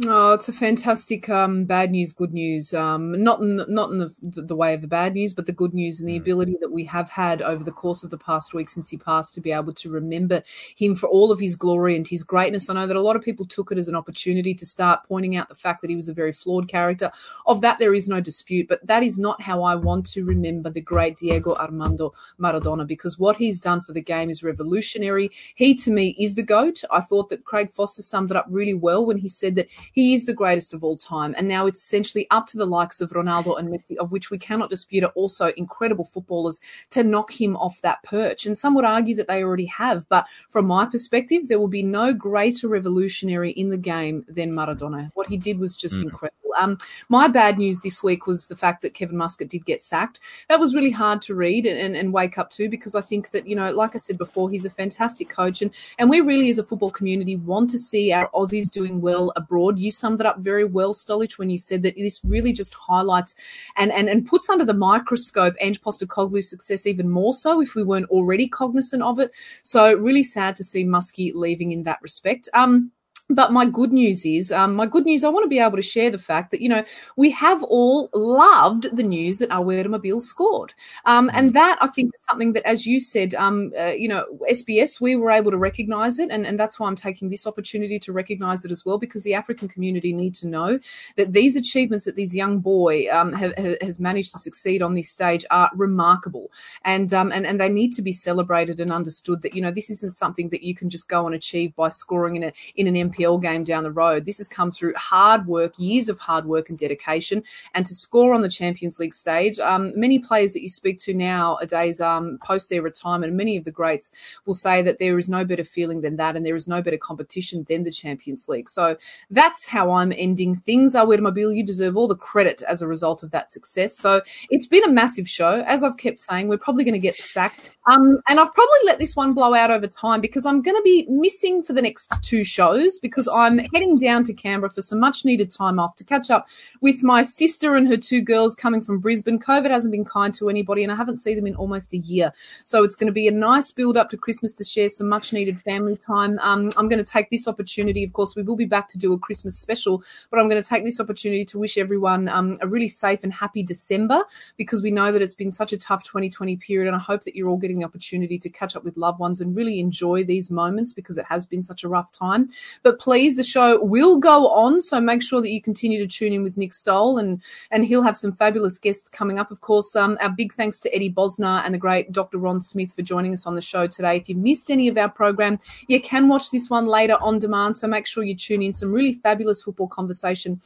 Speaker 1: Oh, it's a fantastic um, bad news, good news. Um, not in the, not in the, the way of the bad news, but the good news and the mm. ability that we have had over the course of the past week since he passed to be able to remember him for all of his glory and his greatness. I know that a lot of people took it as an opportunity to start pointing out the fact that he was a very flawed character. Of that, there is no dispute, but that is not how I want to remember the great Diego Armando Maradona because what he's done for the game is revolutionary. He, to me, is the GOAT. I thought that Craig Foster summed it up really well when he said that he is the greatest of all time. And now it's essentially up to the likes of Ronaldo and Messi, of which we cannot dispute are also incredible footballers, to knock him off that perch. And some would argue that they already have. But from my perspective, there will be no greater revolutionary in the game than Maradona. What he did was just mm. incredible. Um, my bad news this week was the fact that Kevin Muscat did get sacked. That was really hard to read and, and, wake up to because I think that, you know, like I said before, he's a fantastic coach. And, and we really, as a football community, want to see our Aussies doing well abroad. You summed it up very well, Stolich, when you said that this really just highlights and, and, and puts under the microscope Ange Postecoglou's success even more so if we weren't already cognizant of it. So really sad to see Muskie leaving in that respect. Um, but my good news is, um, my good news, I want to be able to share the fact that, you know, we have all loved the news that our Awer scored. Um, and mm. that I think is something that, as you said, um, uh, you know, SBS, we were able to recognize it. And, and that's why I'm taking this opportunity to recognize it as well, because the African community need to know that these achievements that these young boy um, have, has managed to succeed on this stage are remarkable. And, um, and, and they need to be celebrated and understood that, you know, this isn't something that you can just go and achieve by scoring in, a, in an MP NPL game down the road. This has come through hard work, years of hard work and dedication, and to score on the Champions League stage. Um, many players that you speak to nowadays, um, post their retirement, many of the greats will say that there is no better feeling than that, and there is no better competition than the Champions League. So that's how I'm ending things. Awer Mabil, you deserve all the credit as a result of that success. So it's been a massive show. As I've kept saying, we're probably going to get sacked um, and I've probably let this one blow out over time because I'm going to be missing for the next two shows because I'm heading down to Canberra for some much needed time off to catch up with my sister and her two girls coming from Brisbane. COVID hasn't been kind to anybody and I haven't seen them in almost a year. So it's going to be a nice build up to Christmas to share some much needed family time. Um, I'm going to take this opportunity. Of course, we will be back to do a Christmas special, but I'm going to take this opportunity to wish everyone um, a really safe and happy December because we know that it's been such a tough 2020 period and I hope that you're all getting the opportunity to catch up with loved ones and really enjoy these moments because it has been such a rough time. But please, the show will go on, so make sure that you continue to tune in with Nick Stoll and and he'll have some fabulous guests coming up. Of course, um, our big thanks to Eddy Bosnar and the great Dr. Ron Smith for joining us on the show today. If you missed any of our program, you can watch this one later on demand. So make sure you tune in. Some really fabulous football conversation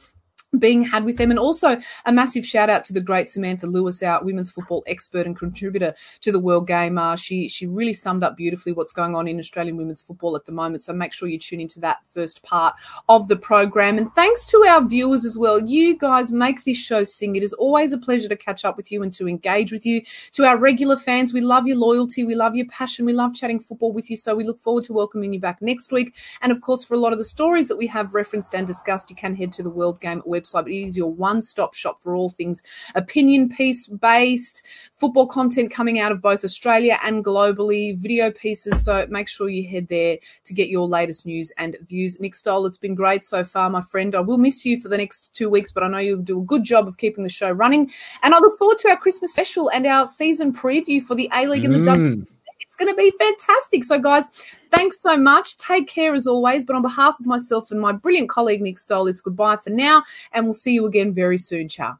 Speaker 1: being had with them. And also a massive shout out to the great Samantha Lewis, our women's football expert and contributor to the World Game. Uh, she, she really summed up beautifully what's going on in Australian women's football at the moment. So make sure you tune into that first part of the program. And thanks to our viewers as well. You guys make this show sing. It is always a pleasure to catch up with you and to engage with you. To our regular fans, we love your loyalty. We love your passion. We love chatting football with you. So we look forward to welcoming you back next week. And of course, for a lot of the stories that we have referenced and discussed, you can head to the World Game website website, but it is your one stop shop for all things opinion piece based football content coming out of both Australia and globally, video pieces. So make sure you head there to get your latest news and views. Nick Stoll, it's been great so far, my friend. I will miss you for the next two weeks, but I know you'll do a good job of keeping the show running. And I look forward to our Christmas special and our season preview for the A League and the mm. It's going to be fantastic. So, guys, thanks so much. Take care as always. But on behalf of myself and my brilliant colleague, Nick Stoll, it's goodbye for now. And we'll see you again very soon. Ciao.